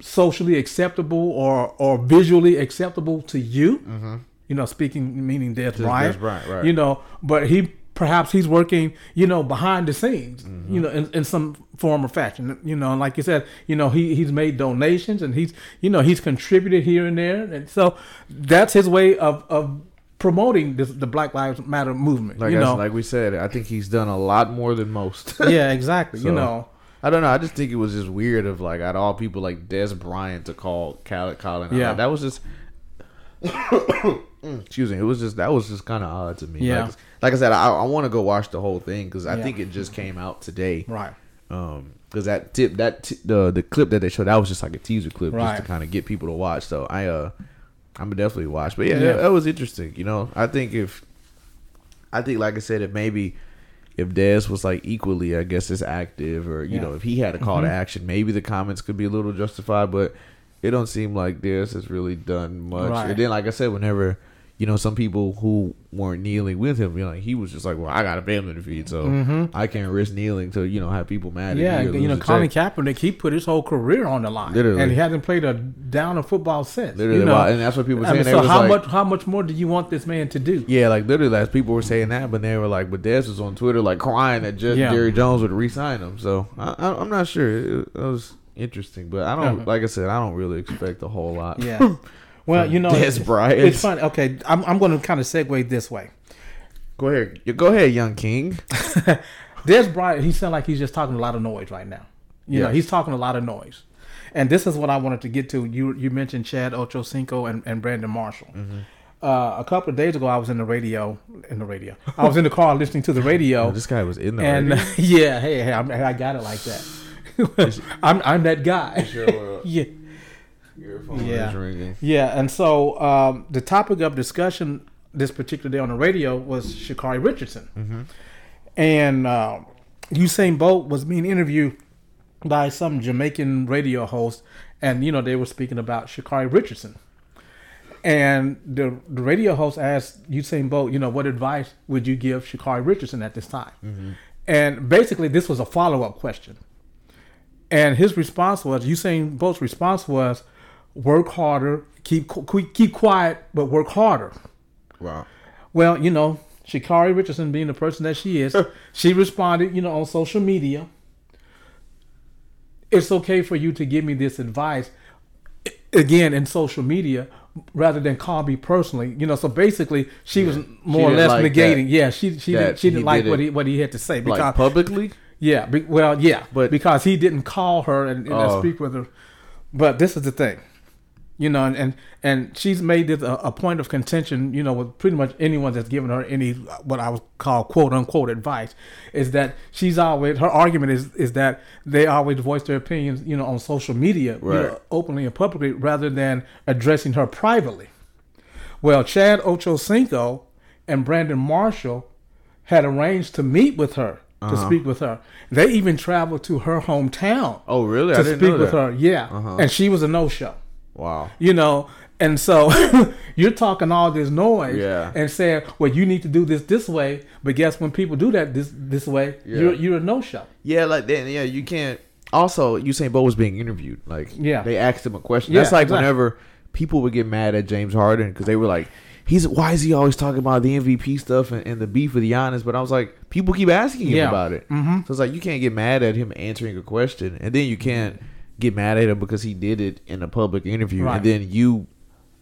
socially acceptable or or visually acceptable to you. You know, speaking meaning Dez Bryant. Mm-hmm. Bryant, right. You know, but he perhaps he's working, you know, behind the scenes, Mm-hmm. you know, in, in some form or fashion. You know, and like you said, you know, he he's made donations and he's you know he's contributed here and there, and so that's his way of of promoting this, the Black Lives Matter movement. Like you know, like we said, I think he's done a lot more than most. yeah, exactly. you know, I don't know. I just think it was just weird of like of all people like Dez Bryant to call Cal- Colin. out. Yeah. that was just. Excuse me. It was just that was just kind of odd to me. Yeah. Like, like I said, I, I want to go watch the whole thing because I Yeah. think it just came out today. right? Um, because that tip that t- the the clip that they showed that was just like a teaser clip just to kind of get people to watch. So I uh, I'm definitely watch. But yeah, Yeah. that, that was interesting. You know, I think if I think like I said, if maybe if Dez was like equally, I guess, as active, or you Yeah. know, if he had a call to action, maybe the comments could be a little justified. But it don't seem like Dez has really done much. Right. And then, like I said, whenever you know some people who weren't kneeling with him, you know, he was just like, "Well, I got a family to feed, so Mhm. I can't risk kneeling to you know have people mad." Yeah, at me or you know, Colin check." Kaepernick, he put his whole career on the line, Literally. and he hasn't played a down of football since. Literally, you know? and that's what people were I saying. mean, so how like, much how much more do you want this man to do? Yeah, like literally, as people were saying that, but they were like, but Dez was on Twitter like crying that just Yeah. Jerry Jones would re-sign him. So I, I, I'm not sure. It, it was interesting, but I don't. Uh-huh. Like I said, I don't really expect a whole lot. Yeah. Well, you know, Dez it's, Bryant. it's funny. Okay, I'm I'm going to kind of segue this way. Go ahead, go ahead, young king. Dez Bryant, he sounds like he's just talking a lot of noise right now. You know, he's talking a lot of noise. And this is what I wanted to get to. You you mentioned Chad Ochocinco and, and Brandon Marshall. Mm-hmm. Uh, a couple of days ago, I was in the radio. In the radio, I was in the car listening to the radio. This guy was in the and radio. yeah, hey, hey, I'm, I got it like that. I'm I'm that guy. Your, yeah. your phone Yeah. ringing. Yeah, and so um, the topic of discussion this particular day on the radio was Sha'Carri Richardson, Mm-hmm. and uh, Usain Bolt was being interviewed by some Jamaican radio host, and you know they were speaking about Sha'Carri Richardson, and the the radio host asked Usain Bolt, you know, what advice would you give Sha'Carri Richardson at this time? And basically, this was a follow up question. And his response was, Usain Bolt's response was, work harder, keep keep quiet, but work harder. Wow. Well, you know, Sha'Carri Richardson being the person that she is, she responded, you know, on social media. It's okay for you to give me this advice again in social media rather than call me personally. You know, so basically she was more or less like negating. that- yeah, she she didn't, she didn't like did what he what he had to say because Like publicly? Yeah, be, well, yeah, But- because he didn't call her and, and Oh. speak with her. But this is the thing, you know, and and, and she's made this a, a point of contention, you know, with pretty much anyone that's given her any what I would call quote unquote advice, is that she's always her argument is is that they always voice their opinions, you know, on social media, you know, Right. openly and publicly, rather than addressing her privately. Well, Chad Ochocinco and Brandon Marshall had arranged to meet with her to Uh-huh. speak with her. They even traveled to her hometown Oh, really? I to speak with her. Yeah, Uh-huh. and she was a no show. Wow. You know, and so you're talking all this noise Yeah. and saying, "Well, you need to do this this way." But guess when people do that this this way, Yeah. you're you're a no show. Yeah, like then yeah, you can't. Also, Usain Bolt was being interviewed. Like, Yeah. they asked him a question. Yeah, That's like exactly. whenever people would get mad at James Harden because they were like, "He's why is he always talking about the MVP stuff and, and the beef with Giannis?" But I was like, people keep asking him Yeah. about it. Mhm. So it's like you can't get mad at him answering a question, and then you can't get mad at him because he did it in a public interview, Right. and then you.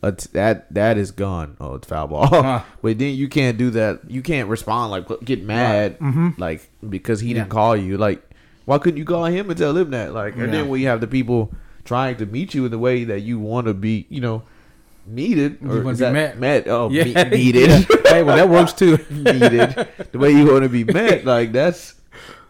Uh, that that is gone. Oh, it's foul ball. Uh. but then you can't do that. You can't respond like get mad Mhm. like because he Yeah. didn't call you. Like why couldn't you call him and tell him that? Like, and Yeah. then we have the people trying to meet you in the way that you want to be, you know, needed You or be that met. met? Oh, Yeah. me- needed, hey, well, that works too. needed. The way you want to be met, like that's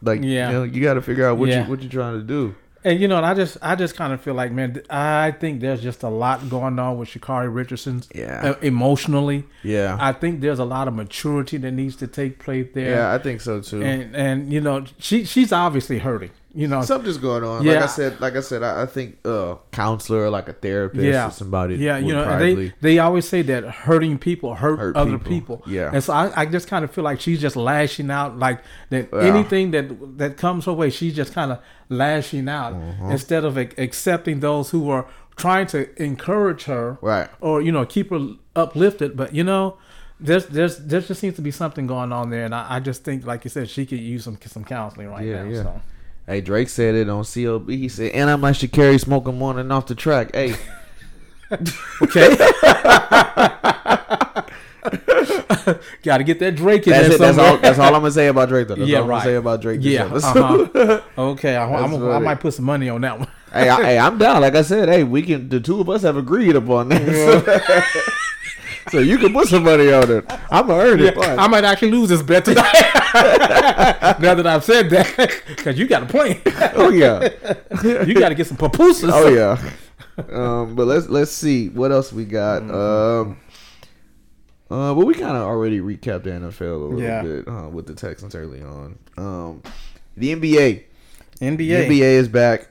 like Yeah. you know, you got to figure out what Yeah. you what you're trying to do. And you know, and I just, I just kind of feel like, man, I think there's just a lot going on with Sha'Carri Richardson's Yeah. uh, emotionally. Yeah, I think there's a lot of maturity that needs to take place there. yeah, I think so too. and and you know, she she's obviously hurting. You know, Something's going on. Yeah. Like I said, like I said, I, I think uh counselor, like a therapist, Yeah. or somebody. yeah, you know, probably- they they always say that hurting people hurt, Hurt other people. people. Yeah. and so I, I just kind of feel like she's just lashing out, like that Yeah. anything that that comes her way, she's just kind of lashing out Mm-hmm. instead of ac- accepting those who are trying to encourage her, Right. or you know keep her uplifted. But you know. There's, there's, there just seems to be something going on there, and I, I just think, like you said, she could use some, some counseling right Yeah, now. yeah. So. Hey, Drake said it on CLB. He said, and I'm like Sha'Carri smoking and off the track. Hey, Okay. Got to get that Drake in that's there it. That's all. That's all I'm gonna say about Drake. Though. That's Yeah, all I'm right. gonna say about Drake. Yeah. Uh-huh. Okay. I, I'm, I might put some money on that one. hey, I, hey, I'm down. Like I said, hey, we can. The two of us have agreed upon that. So you can put some money on it. I'm gonna earn it. I might actually lose this bet tonight. now that I've said that, because you got a plan. oh yeah. you got to get some pupusas. Oh yeah. Um, but let's let's see what else we got. Mm-hmm. Um, uh, well, we kind of already recapped the NFL a little Yeah. bit uh, with the Texans early on. Um, the NBA. NBA. The NBA is back.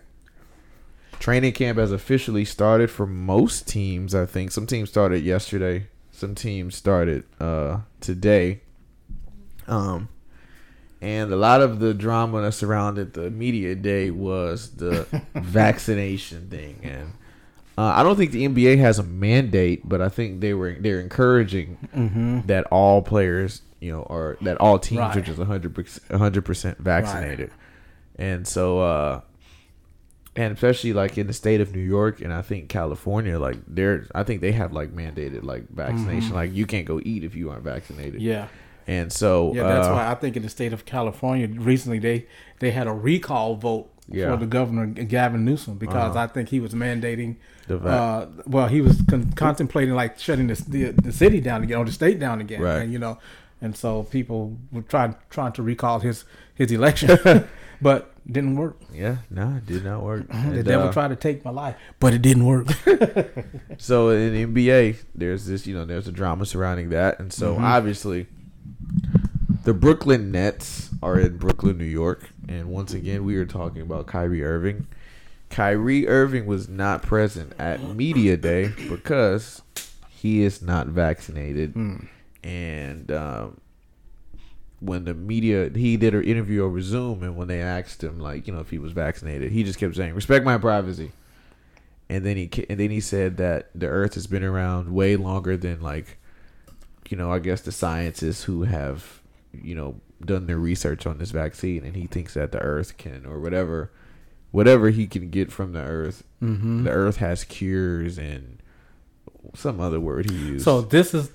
Training camp has officially started for most teams. I think some teams started yesterday. Some teams started uh, today. Um, and a lot of the drama that surrounded the media day was the vaccination thing. And uh, I don't think the NBA has a mandate, but I think they were they're encouraging Mm-hmm. that all players, you know, or that all teams are Right. just 100 percent vaccinated. And so, uh, and especially like in the state of New York and I think California, like they're, I think they have like mandated like vaccination. Like you can't go eat if you aren't vaccinated. Mm-hmm. Yeah. And so, Yeah, that's uh, why I think in the state of California recently they they had a recall vote Yeah. for the governor Gavin Newsom because Uh-huh. I think he was mandating. The vac- uh, well, he was con- contemplating like shutting the, the the city down again or the state down again, Right. and you know, and so people were trying trying to recall his his election, but didn't work. yeah, no, it did not work. The And, devil uh, tried to take my life, but it didn't work. So in the NBA, there's this, you know, there's a drama surrounding that, and so Mhm. obviously, the Brooklyn Nets are in Brooklyn, New York, and once again, we are talking about Kyrie Irving. Kyrie Irving was not present at media day because he is not vaccinated, Hmm. and um, when the media he did an interview over Zoom, and when they asked him like, you know, if he was vaccinated, he just kept saying, "Respect my privacy." and then he and then he said that the Earth has been around way longer than like you know, I guess the scientists who have, you know, done their research on this vaccine, and he thinks that the Earth can, or whatever, whatever he can get from the Earth, Mm-hmm. the Earth has cures and some other word he used. So this is,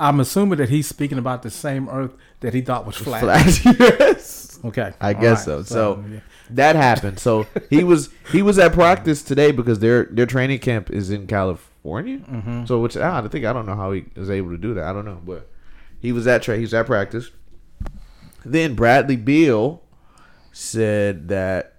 I'm assuming that he's speaking about the same Earth that he thought was flat. Flash, yes. Okay, I All guess so. right. So- yeah. That happened. So he was he was at practice today because their their training camp is in California. Mhm. So which I think I don't know how he was able to do that. I don't know, but he was at tra- he was at practice. Then Bradley Beal said that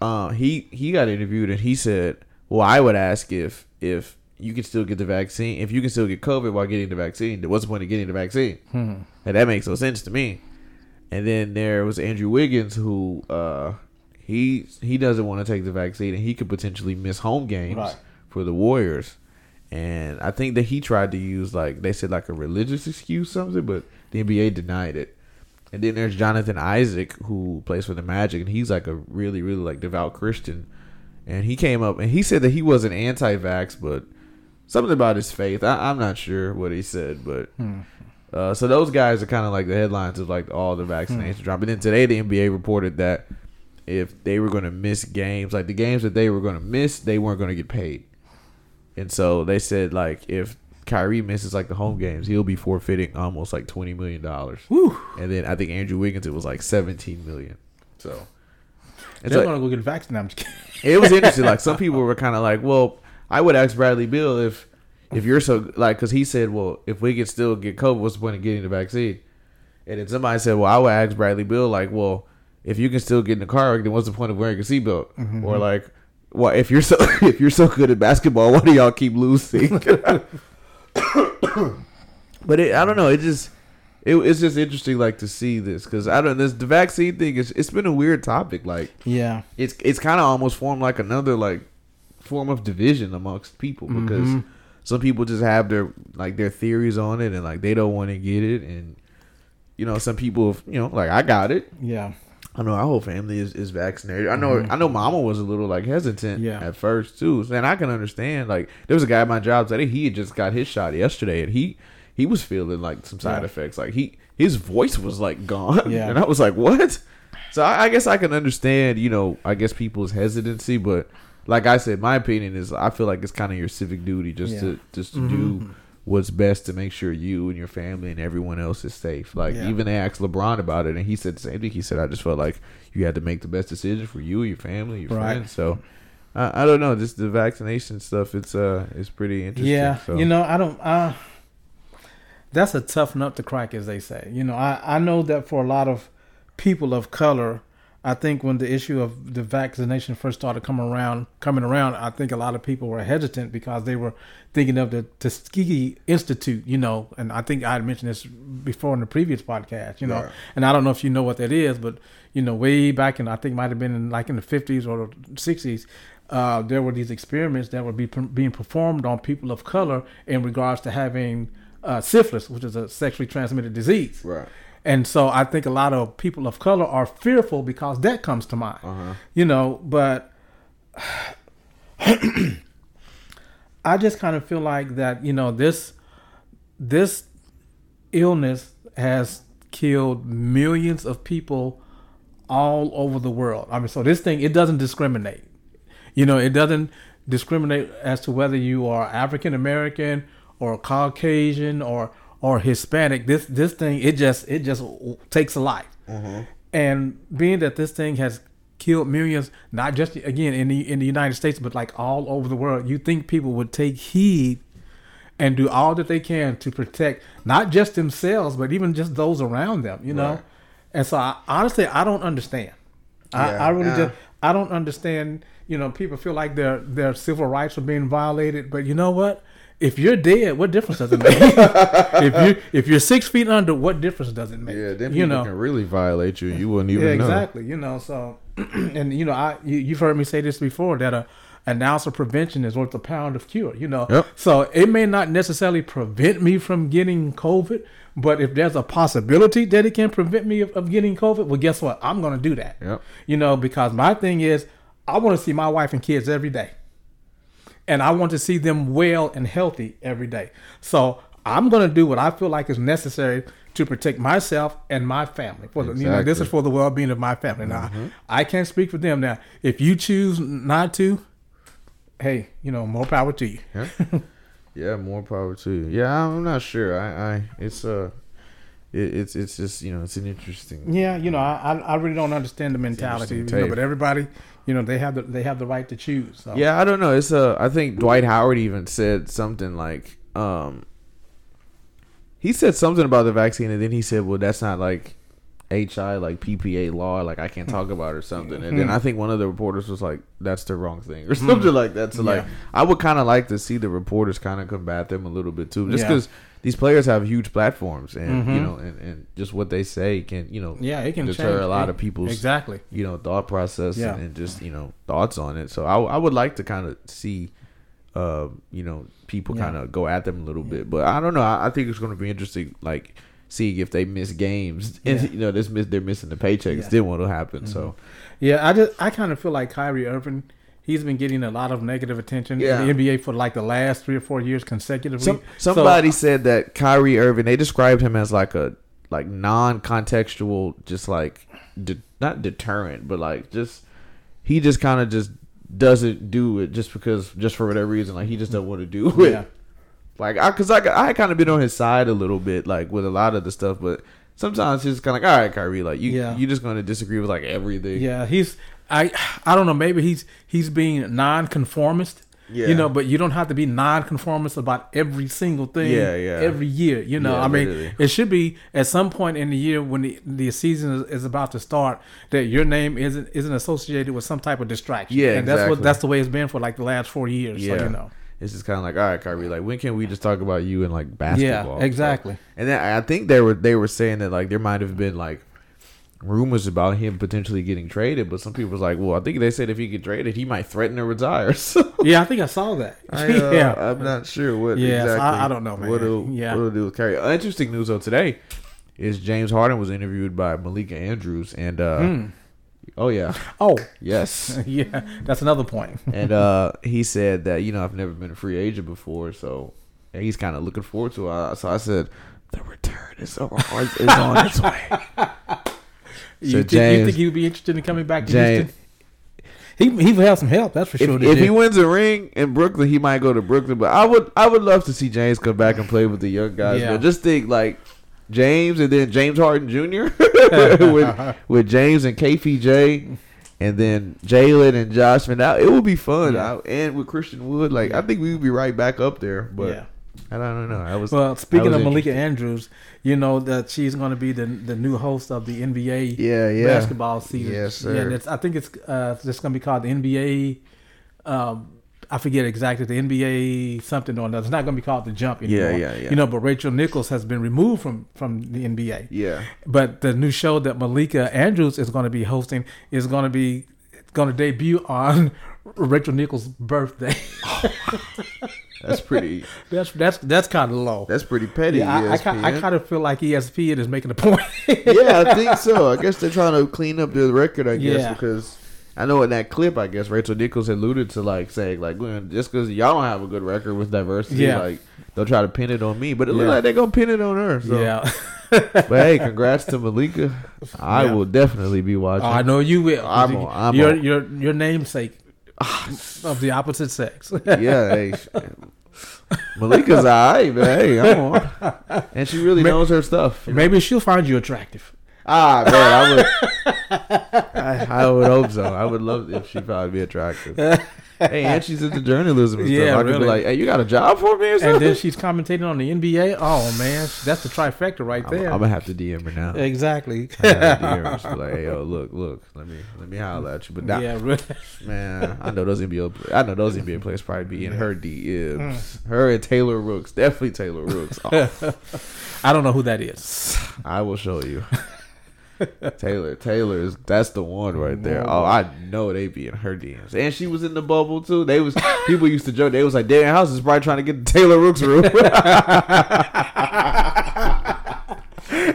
uh, he he got interviewed and he said, "Well, I would ask if if you can still get the vaccine, if you can still get COVID while getting the vaccine, then what's the point of getting the vaccine?" Hmm. And that makes no sense to me. And then there was Andrew Wiggins who uh, he he doesn't want to take the vaccine and he could potentially miss home games Right. for the Warriors. And I think that he tried to use like they said like a religious excuse something, but the NBA denied it. And then there's Jonathan Isaac who plays for the Magic and he's like a really really like devout Christian. And he came up and he said that he wasn't anti-vax, but something about his faith. I, I'm not sure what he said, but Hmm. uh, so those guys are kind of like the headlines of like all the vaccination drop. And then today the NBA reported that if they were going to miss games, like the games that they were going to miss, they weren't going to get paid. And so they said like if Kyrie misses like the home games, he'll be forfeiting almost like twenty million dollars. And then I think Andrew Wiggins it was like seventeen million. So They're like, gonna go get vaccinated. I'm just kidding. it was interesting. Like some people were kind of like, well, I would ask Bradley Beal if if you're so like because he said, well, if we could still get COVID, what's the point of getting the vaccine? And then somebody said, well, I would ask Bradley Beal like, well, if you can still get in the car, then what's the point of wearing a seatbelt? Mm-hmm. Or like, well, if you're so if you're so good at basketball, why do y'all keep losing? but it, I don't know. It just it, it's just interesting like to see this because I don't this the vaccine thing is it's been a weird topic like Yeah. it's it's kind of almost formed like another like form of division amongst people because Mhm. some people just have their like their theories on it and like they don't want to get it and you know some people you know like I got it Yeah. I know our whole family is, is vaccinated I know I know Mama was a little like hesitant Yeah. at first too and I can understand like there was a guy at my job today he had just got his shot yesterday and he he was feeling like some side Yeah. effects like he his voice was like gone Yeah. and I was like what so I, I guess I can understand, you know, I guess people's hesitancy, but like I said, my opinion is I feel like it's kind of your civic duty just Yeah. to just to Mhm. do what's best to make sure you and your family and everyone else is safe. Like Yeah. even they asked LeBron about it, and he said the same thing. He said, "I just felt like you had to make the best decision for you, your family, your Right. friends." So I, I don't know, just the vaccination stuff. It's uh, it's pretty interesting. Yeah, so. you know, I don't. Uh, that's a tough nut to crack, as they say. You know, I I know that for a lot of people of color, I think when the issue of the vaccination first started coming around, coming around, I think a lot of people were hesitant because they were thinking of the Tuskegee Institute. You know, and I think I had mentioned this before in the previous podcast. You know, Right. and I don't know if you know what that is, but you know, way back in I think it might have been in like in the fifties or sixties, uh, there were these experiments that were be, being performed on people of color in regards to having uh, syphilis, which is a sexually transmitted disease. right. And so I think a lot of people of color are fearful because that comes to mind. Uh huh. You know, but I just kind of feel like that, you know, this this illness has killed millions of people all over the world. I mean, so this thing it doesn't discriminate. You know, it doesn't discriminate as to whether you are African American or Caucasian or or Hispanic. This this thing it just it just takes a life. Mm-hmm. And being that this thing has killed millions, not just again in the in the United States, but like all over the world, you think people would take heed and do all that they can to protect not just themselves, but even just those around them. You know. Right. And so, I, honestly, I don't understand. I, Yeah, I really yeah. just I don't understand. You know, people feel like their their civil rights are being violated, but you know what? If you're dead, what difference does it make? if you if you're six feet under, what difference does it make? Yeah, then people you know, can really violate you. You wouldn't even yeah, know. exactly. You know, so and you know, I you, you've heard me say this before that a an ounce of prevention is worth a pound of cure. You know, Yep. so it may not necessarily prevent me from getting COVID, but if there's a possibility that it can prevent me of, of getting COVID, well, guess what? I'm going to do that. Yep. You know, because my thing is, I want to see my wife and kids every day, and I want to see them well and healthy every day. So I'm going to do what I feel like is necessary to protect myself and my family. For the, you know, this is for the well-being of my family. Now, I can't speak for them. Now, if you choose not to, hey, you know, more power to you. Yeah. yeah, more power to you. Yeah, I'm not sure. I, I it's uh it, it's it's just you know it's an interesting Yeah, you know, I I really don't understand the mentality, you know, but everybody, you know, they have the they have the right to choose. So. Yeah, I don't know. It's uh I think Dwight Howard even said something like um he said something about the vaccine and then he said, Well that's not like HI like PPA law, like I can't talk about or something. And then I think one of the reporters was like, That's the wrong thing or something like that. So like I would kinda like to see the reporters kinda combat them a little bit too. Just Yeah. These players have huge platforms and you Mhm. know and, and just what they say can, you know, Yeah, it can deter change. a lot It- of people's exactly. you know thought process Yeah. and, and just you know thoughts on it. So I, I would like to kind of see, uh, you know, people Yeah. kind of go at them a little bit. But I don't know. I, I think it's going to be interesting, like seeing if they miss games and Yeah. you know this miss they're missing the paychecks. Yeah. Then what will happen? So Yeah, I just I kind of feel like Kyrie Irving. He's been getting a lot of negative attention Yeah. in the NBA for like the last three or four years consecutively. some So- somebody said that Kyrie Irving. They described him as like a like non-contextual, just like de- not deterrent, but like just he just kind of just doesn't do it just because just for whatever reason like he just doesn't want to do it Yeah. like i because i i kind of been on his side a little bit like with a lot of the stuff but sometimes he's kind of like all right Kyrie like you Yeah. you just going to disagree with like everything Yeah, he's I I don't know. Maybe he's he's being non-conformist. Yeah. You know, but you don't have to be non-conformist about every single thing. Yeah, yeah. Every year, you know. Yeah, I mean, literally. it should be at some point in the year when the, the season is, is about to start that your name isn't isn't associated with some type of distraction. Yeah, and that's what that's the way it's been for like the last four years. yeah So you know. it's just kind of like all right Kyrie like when can we just talk about you and like basketball Yeah, exactly. and then I think they were they were saying that like there might have been like rumors about him potentially getting traded, but some people was like, well, I think they said if he get traded, he might threaten to retire. So Yeah, I think I saw that. I, uh, yeah. I'm not sure what Yeah, exactly. I- I don't know, man. What it'll, Yeah. what it'll do with Kyrie. Uh, interesting news though today is James Harden was interviewed by Malika Andrews, and uh, Hmm. oh yeah, Oh, yes, yeah. That's another point. and uh, he said that you know I've never been a free agent before, so he's kind of looking forward to it. So I said the return is on, is on its way. You, So think, you think he would be interested in coming back to James, Houston? He he would have some help. That's for sure. if to he wins a ring in Brooklyn, he might go to Brooklyn. But I would I would love to see James come back and play with the young guys. Yeah. man. Just think like James and then James Harden Jr. with with James and KPJ. And then Jalen and Josh, man, that, it would be fun. Yeah. I- and with Christian Wood, like I think we would be right back up there. But yeah. I don't know. I was Well, speaking was of Malika Andrews, you know that she's going to be the the new host of the NBA yeah, yeah, basketball season. Yes, sir. Yeah, I think it's uh, just going to be called the NBA. Um, I forget exactly the NBA something or another. It's not going to be called the Jump anymore. Yeah, yeah, yeah. You know, but Rachel Nichols has been removed from from the NBA. yeah. But the new show that Malika Andrews is going to be hosting is going to be going to debut on Rachel Nichols' birthday. That's pretty. that's that's that's kind of low. That's pretty petty. Yeah, I, I, I kind of feel like ESPN is making a point. yeah, I think so. I guess they're trying to clean up the record. I guess Yeah. because I know in that clip, I guess Rachel Nichols alluded to like saying like "Well, just because y'all don't have a good record with diversity, Yeah. like they'll try to pin it on me. But it looks like they're gonna pin it on her. So. yeah. But hey, congrats to Malika. I Yeah. will definitely be watching. Oh, I know you will. I'm on- I'm your on. your your namesake of the opposite sex. yeah, hey, Malika's alright, man. Hey, I'm on. And she really knows her stuff. you know? Maybe she'll find you attractive. Ah, man, I would. I, I would hope so. I would love if she found me attractive. hey, and she's into journalism and Yeah, stuff. I could really. be like, hey, you got a job for me or And then she's commentating on the NBA. Oh man, that's the trifecta right I'm, there. I'm gonna have to DM her now. exactly. I'm have to DM her. Just like, hey, yo, look, look, let me let me holler at you. But now, yeah, really. man, I know those NBA, I know those NBA players probably be in her DMs. Mm. Her and Taylor Rooks, definitely Taylor Rooks. Oh, I don't know who that is. I will show you. Taylor, Taylor is that's the one right there. Oh, I know they be in her DMs, and she was in the bubble too. They was people used to joke. They was like, "Danuel House is probably trying to get the Taylor Rooks room."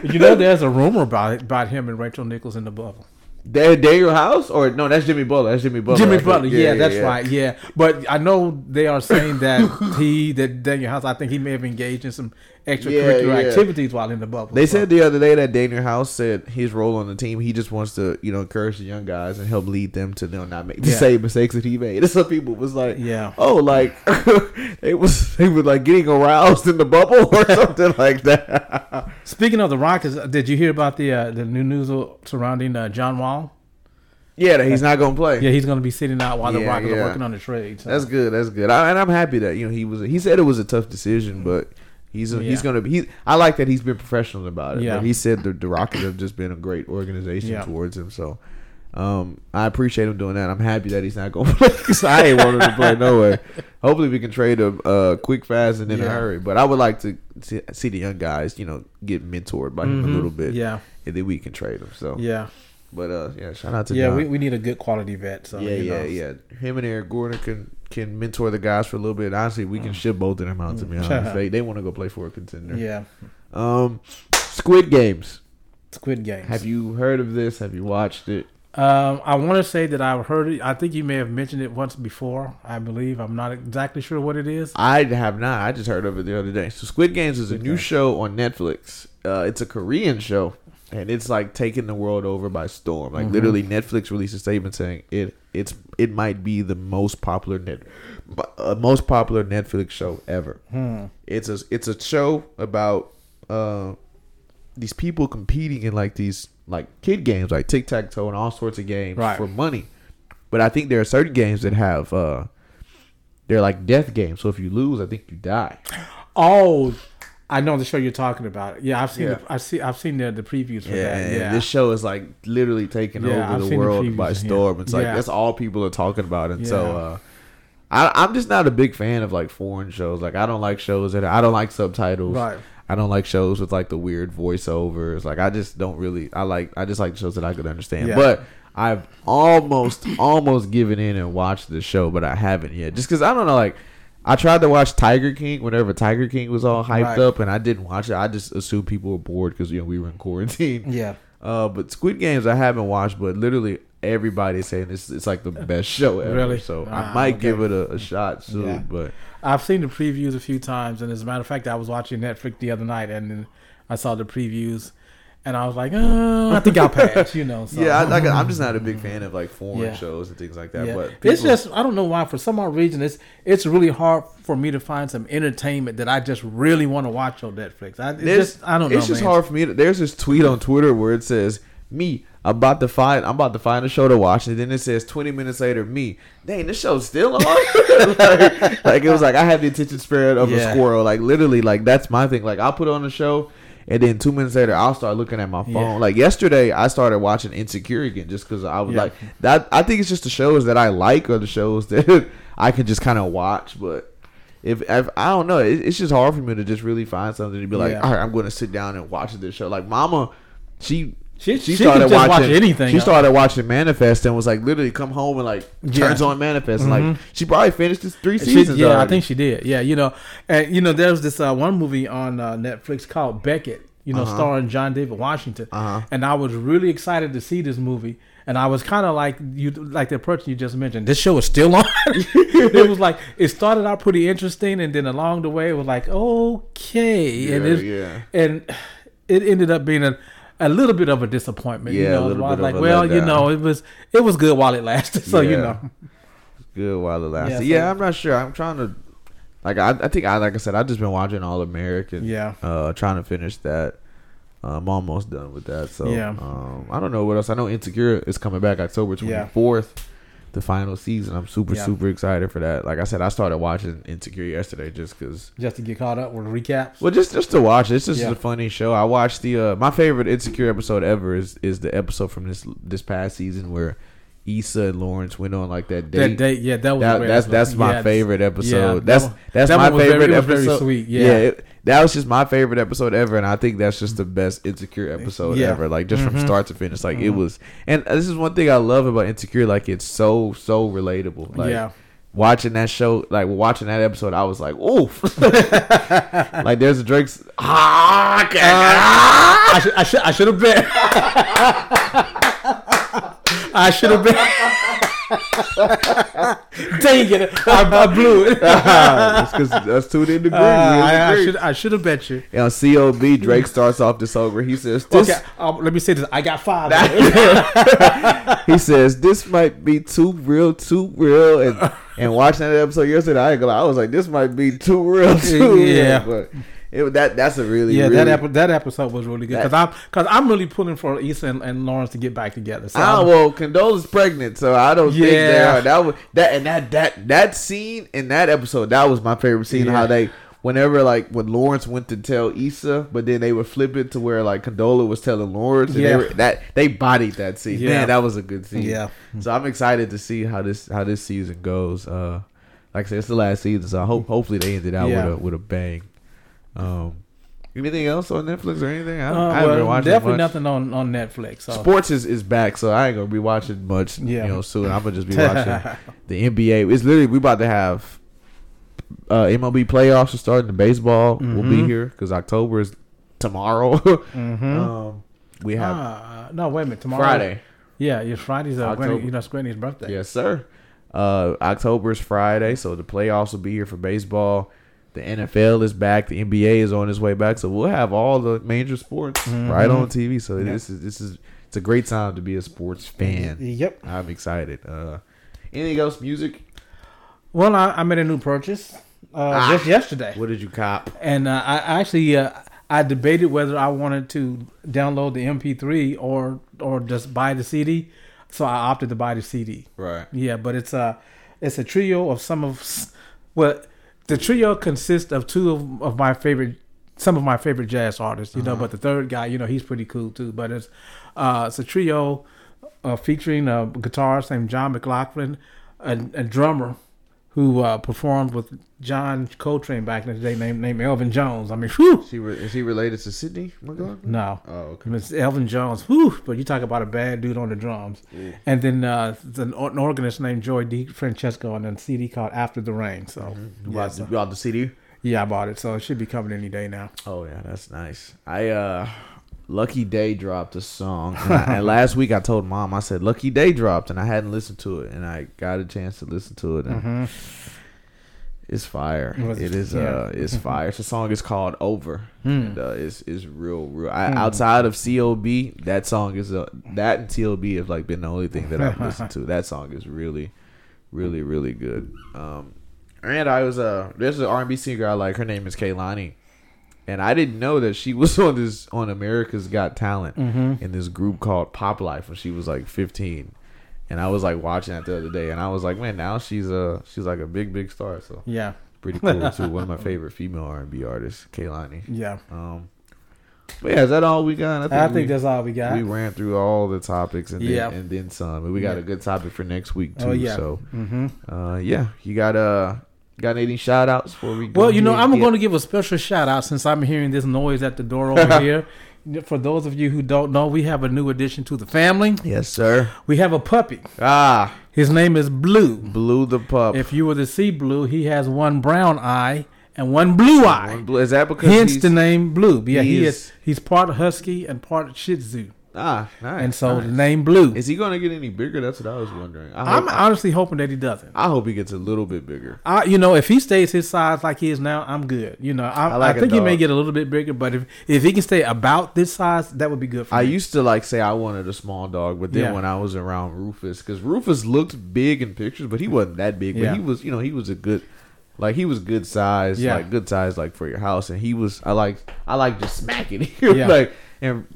You know, there's a rumor about it, about him and Rachel Nichols in the bubble. Da- Danuel House or no? That's Jimmy Butler. That's Jimmy Butler. Jimmy. Butler, yeah, that's right, yeah. But I know they are saying that he, that Danuel House, I think he may have engaged in some extracurricular Yeah, yeah. activities while in the bubble. They So, said the other day that Danuel House said his role on the team, he just wants to, you know, encourage the young guys and help lead them to you know, not make the Yeah. same mistakes that he made. And some people was like, Yeah. oh, like it was they were like getting aroused in the bubble or something like that. Speaking of the Rockets, did you hear about the uh, the new news surrounding uh, John Wall? yeah, that he's not gonna play. Yeah, he's going to be sitting out while the Yeah, Rockets yeah. are working on the trade. So. That's good. That's good. I, and I'm happy that you know he was. He said it was a tough decision, but he's he's Yeah. gonna be. He, I like that he's been professional about it. Yeah. He said the, the Rockets have just been a great organization towards him. So. Um, I appreciate him doing that. I'm happy that he's not going to play because I ain't want him to play no way. Hopefully, we can trade him uh, quick, fast, and in a hurry. But I would like to see, see the young guys, you know, get mentored by him a Mhm. little bit, Yeah, and then we can trade them. So, yeah, but uh, yeah, shout out to yeah. John. We, we need a good quality vet. So Yeah, yeah, know. yeah. Him and Eric Gordon can can mentor the guys for a little bit. Honestly, we can Mm. ship both of them out. To be honest, they they want to go play for a contender. yeah. Um, Squid Games. Squid Games. Have you heard of this? Have you watched it? Um, I want to say that I've heard it. I think you may have mentioned it once before. I believe. I'm not exactly sure what it is. I have not. I just heard of it the other day. So Squid Games is a new show on Netflix. Uh, it's a Korean show, and it's like taking the world over by storm. Like Mhm. literally, Netflix released a statement saying it it's it might be the most popular net uh, most popular Netflix show ever. Hmm. It's a it's a show about uh, these people competing in like these like kid games, like tic tac toe and all sorts of games Right. for money. But I think there are certain games that have uh, they're like death games. So if you lose, I think you die. Oh, I know the show you're talking about. Yeah, I've seen. Yeah. The, I see. I've seen the the previews for Yeah, that. Yeah. this show is like literally taking Yeah, I've over the seen the world by storm. It's like that's all people are talking about, and so uh, I, I'm just not a big fan of like foreign shows. Like I don't like shows that I don't like subtitles. Right. I don't like shows with like the weird voiceovers. Like I just don't really. I like. I just like shows that I could understand. Yeah. But I've almost almost given in and watched the show, but I haven't yet. Just because I don't know. Like I tried to watch Tiger King whenever Tiger King was all hyped Right. up, and I didn't watch it. I just assumed people were bored because you know we were in quarantine. Yeah. Uh, but Squid Games I haven't watched, but literally everybody's saying this it's like the best show ever. Really? So Ah, I might okay. give it a, a shot soon. Yeah. But I've seen the previews a few times, and as a matter of fact, I was watching Netflix the other night, and I saw the previews, and I was like, uh, I think I'll pass. You know. So. yeah, I, like, I'm just not a big fan of like foreign Yeah. shows and things like that. Yeah. But it's just I don't know why for some odd reason it's it's really hard for me to find some entertainment that I just really want to watch on Netflix. I it's just I don't know. It's just man. hard for me. To, there's this tweet on Twitter where it says, "Me about to find. I'm about to find a show to watch," and then it says 20 minutes later, "Me, dang, this show's still on." like, like, it was like I have the attention span of a squirrel. Like literally, like that's my thing. Like I'll put on a show. And then two minutes later, I'll start looking at my phone. Yeah. Like yesterday, I started watching Insecure again just because I was Yeah. like that. I think it's just the shows that I like or the shows that I can just kind of watch. But if, if I don't know, it, it's just hard for me to just really find something to be like, Yeah. all right, I'm going to sit down and watch this show. Like Mama, she She- she, she started just watch watching anything She else. started watching Manifest and was like literally come home and like Yeah. turns on Manifest. Mhm. like she probably finished this three She- seasons. yeah, I think she did. Yeah, you know, and you know, there's this uh, one movie on uh, Netflix called Beckett. You know, Uh-huh. starring John David Washington, Uh-huh. and I was really excited to see this movie. And I was kind of like you, like the person you just mentioned. This show is still on. it was like it started out pretty interesting, and then along the way, it was like okay, and it, yeah. and it ended up being a, a little bit of a disappointment. Yeah, you a know, little bit like, of a well, you know, it was it was good while it lasted. So you know, good while it lasted. Yeah, Yeah, I'm not sure. I'm trying to like I, I think I like I said I've just been watching All American. Yeah. Uh, trying to finish that. I'm almost done with that. So Yeah. um, I don't know what else. I know Insecure is coming back October Yeah. 24th. The final season. I'm super Yeah. super excited for that. Like I said, I started watching Insecure yesterday just because. just to get caught up with recaps. Well, just just to watch. It's just Yeah. a funny show. I watched the uh, my favorite Insecure episode ever is is the episode from this this past season where Issa and Lawrence went on like that date. That date, yeah, that was That, that's that's my Yeah, favorite yeah, episode. that that's one- that's that my one was very- favorite was very episode. sweet, yeah. it- that was just my favorite episode ever, and I think that's just the best Insecure episode Yeah. ever. Like just from Mhm. start to finish, like it Mhm. was. And this is one thing I love about Insecure. Like it's so so relatable. Like, Yeah. Watching that show, like watching that episode, I was like, "Oof!" like there's a Drake's. Ah, I should, I should, I should have bet. I should have been. Dang it! I, I blew it. that's because that's two to agree. Uh, I, I should I should have bet you. And on CLB, Drake starts off this song where he says, this, Okay, um, let me say this. I got five. he says, this might be too real, too real. And, and watching that episode yesterday, I, I was like, this might be too real, too Yeah. real. But it, that that's a really, yeah, really, that epi- that episode was really good because I'm because I'm really pulling for Issa and, and Lawrence to get back together. So Ah, I'm- well, Condola's pregnant, so I don't think they Yeah. are. That was that and that that that scene in that episode. That was my favorite scene. How they, whenever like when Lawrence went to tell Issa, but then they would flip it to where like Condola was telling Lawrence. And Yeah. they were, that they bodied that scene. Yeah. Man, that was a good scene. Yeah. So I'm excited to see how this how this season goes. Uh, like I said, it's the last season, so I hope hopefully they ended out Yeah. with a with a bang. Um, anything else on Netflix or anything? I, Uh, I haven't been well, watching definitely much. nothing on on Netflix. So. Sports is, is back, so I ain't gonna be watching much. Yeah. You know, soon I'm gonna just be watching the NBA. It's literally we about to have uh, MLB playoffs are starting. The baseball will be Mhm. here because October is tomorrow. Mhm. um, we have Ah, no, wait a minute. Tomorrow, Friday. Yeah, it's Friday's uh, October. Granny, you know, it's Granny's birthday. Yes, sir. Uh, October is Friday, so the playoffs will be here for baseball. The NFL is back. The NBA is on its way back, so we'll have all the major sports Mhm. right on TV. So Yep. this is this is it's a great time to be a sports fan. Yep. I'm excited. Uh, anything else? Music? Well, I, I made a new purchase uh, Ah. just yesterday, What did you cop? and uh, I actually uh, I debated whether I wanted to download the MP3 or or just buy the CD. So I opted to buy the CD. Right. Yeah, but it's a it's a trio of some of well, the trio consists of two of, of my favorite some of my favorite jazz artists. You know, Uh-huh. but the third guy, you know, he's pretty cool too. But it's uh, it's a trio uh, featuring a guitarist named John McLaughlin, a, a drummer who uh, performed with John Coltrane back in the day, named named Elvin Jones. I mean, whew, She re- is he related to Sydney McLaughlin? no. Oh, okay. Miss Elvin Jones, whew, but you talk about a bad dude on the drums. And then uh, the, an organist named Joey DeFrancesco and a CD called After the Rain. So, You yeah, bought, so- you bought the CD? yeah, I bought it. So it should be coming any day now. Oh yeah, that's nice. I uh Lucky Daye dropped a song. And, I- and last week I told mom, I said Lucky Daye dropped and I hadn't listened to it and I got a chance to listen to it and Mm-hmm. it's fire. It? It is Yeah. uh it's fire. The song is called Over. Hmm. And uh it's it's real real. I, Hmm. outside of CLB, that song is uh that and TLB have like been the only thing that I've listened to. That song is really really really good. Um and I was uh there's an R&B singer I like. Her name is Kehlani. And I didn't know that she was on this on America's Got Talent Mm-hmm. in this group called Poplyfe when she was like 15. And I was like watching that the other day, and I was like, man, now she's a she's like a big big star. So Yeah, pretty cool too. One of my favorite female R and B artists, Kehlani. yeah. Um, but yeah, is that all we got? I think we, that's all we got. we ran through all the topics and Yeah. then and then some. And we got Yeah. a good topic for next week too. oh yeah. So hmm uh, yeah, you got uh got any shout outs before we? Well, you know, I'm going to give a special shout out since I'm hearing this noise at the door over here. For those of you who don't know, we have a new addition to the family. Yes, sir. We have a puppy. Ah, His name is Blue. Blue the pup. If you were to see Blue, he has one brown eye and one blue eye. One blue- Is that because Hence he's, the name Blue. Yeah, he, he is. is- He's part Husky and part Shih Tzu, ah nice, and so nice. the name Blue. Is he gonna get any bigger? That's what I was wondering. I I'm honestly hoping that he doesn't. I hope he gets a little bit bigger. I, you know, if he stays his size like he is now, I'm good. You know, I, I like I think he may get a little bit bigger, but if if he can stay about this size, that would be good for me. I me. used to like say I wanted a small dog, but then Yeah. when I was around Rufus, because Rufus looked big in pictures, but he wasn't that big. But Yeah. he was, you know, he was a good, like he was good size, Yeah. like good size, like for your house. And he was, I like, I like just smacking him, Yeah. like and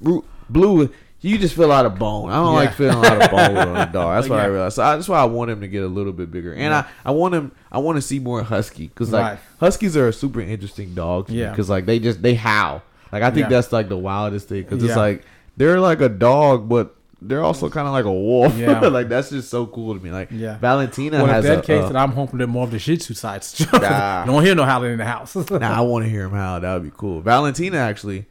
Blue. You just feel out of bone. I don't Yeah. like feeling a lot of bone on a dog. That's what I realized. So I, that's why I want him to get a little bit bigger, and Yeah. I, I want him. I want to see more husky because like Right. huskies are a super interesting dog. Yeah. because like they just they howl. Like I think that's like the wildest thing because it's like they're like a dog, but they're also kind of like a wolf. Yeah. like that's just so cool to me. Like Yeah. Valentina well, in has that a. case, uh, then I'm hoping that more of the Shih Tzu sides. Nah. Don't hear no howling in the house. nah, I want to hear him howl. That would be cool. Valentina actually.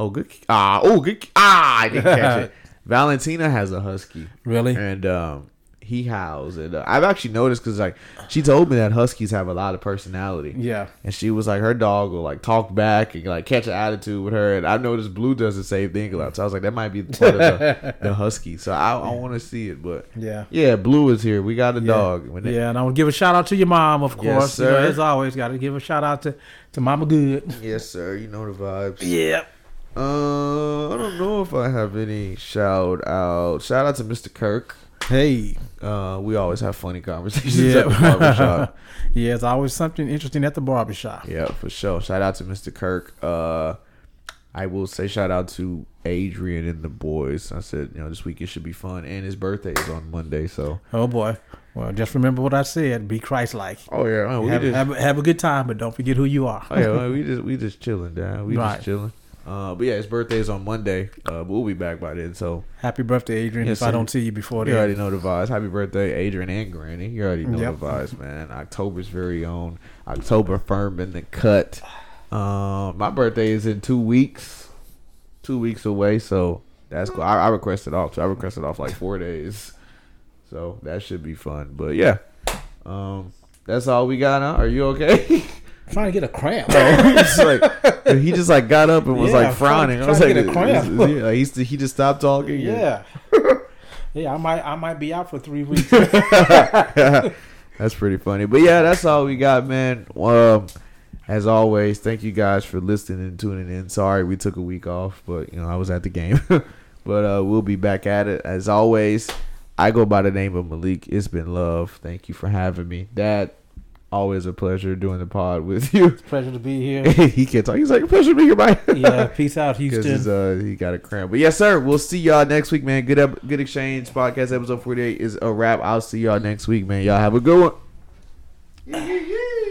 Oh, good. Ah, oh, good. Ah, I didn't catch it. Valentina has a husky, really? and um, he howls, and uh, I've actually noticed because like she told me that huskies have a lot of personality. Yeah. And she was like, her dog will like talk back and like catch an attitude with her. And I noticed Blue does the same thing a lot. So I was like, that might be part of the, the husky. So I, I want to see it. But Yeah. yeah, Blue is here. We got a Yeah. dog. When they- Yeah, and I want to give a shout out to your mom, of Yes, course. You know, sir. as always, got to give a shout out to, to Mama Good. Yes, sir. You know the vibes. Yeah. Uh, I don't know if I have any shout out. Shout out to Mr. Kirk. Hey. Uh, we always have funny conversations Yeah. at the barbershop. yeah, it's always something interesting at the barbershop. Yeah, for sure. Shout out to Mr. Kirk. Uh, I will say shout out to Adrian and the boys. I said, you know, this week it should be fun, and his birthday is on Monday. So, Oh, boy. Well, just remember what I said. Be Christ like. oh yeah, we Have, just, have, have a good time, but don't forget who you are. oh yeah, we just we just chilling, down. We Right. just chilling. Uh, but yeah, his birthday is on Monday. Uh, we'll be back by then. So Happy birthday, Adrian, Yes, if I don't see you before then, you already know the vibes. Happy birthday, Adrian and Granny. You already know Yep. the vibes, man. October's very own. October firm in the cut. Um, my birthday is in two weeks. Two weeks away, so that's cool. I, I requested off. So I requested off like four days, so that should be fun. But yeah, um, that's all we got. Huh? Are you okay? trying to get a cramp. he just like he just like got up and was Yeah, like frowning. trying- I was like, get a cramp. is- is he, he just stopped talking. yeah. yeah, I might I might be out for three weeks. that's pretty funny. But yeah, that's all we got, man. Um, as always, thank you guys for listening and tuning in. Sorry we took a week off, but you know I was at the game. but uh, we'll be back at it as always. I go by the name of Malik. It's been love. Thank you for having me, Dad always a pleasure doing the pod with you. It's a pleasure to be here. he can't talk. He's like, pleasure to be here, man. yeah, peace out, Houston. Uh, he got a cramp. But yes, sir, we'll see y'all next week, man. Good up, good exchange podcast episode forty eight is a wrap. I'll see y'all next week, man. Y'all have a good one.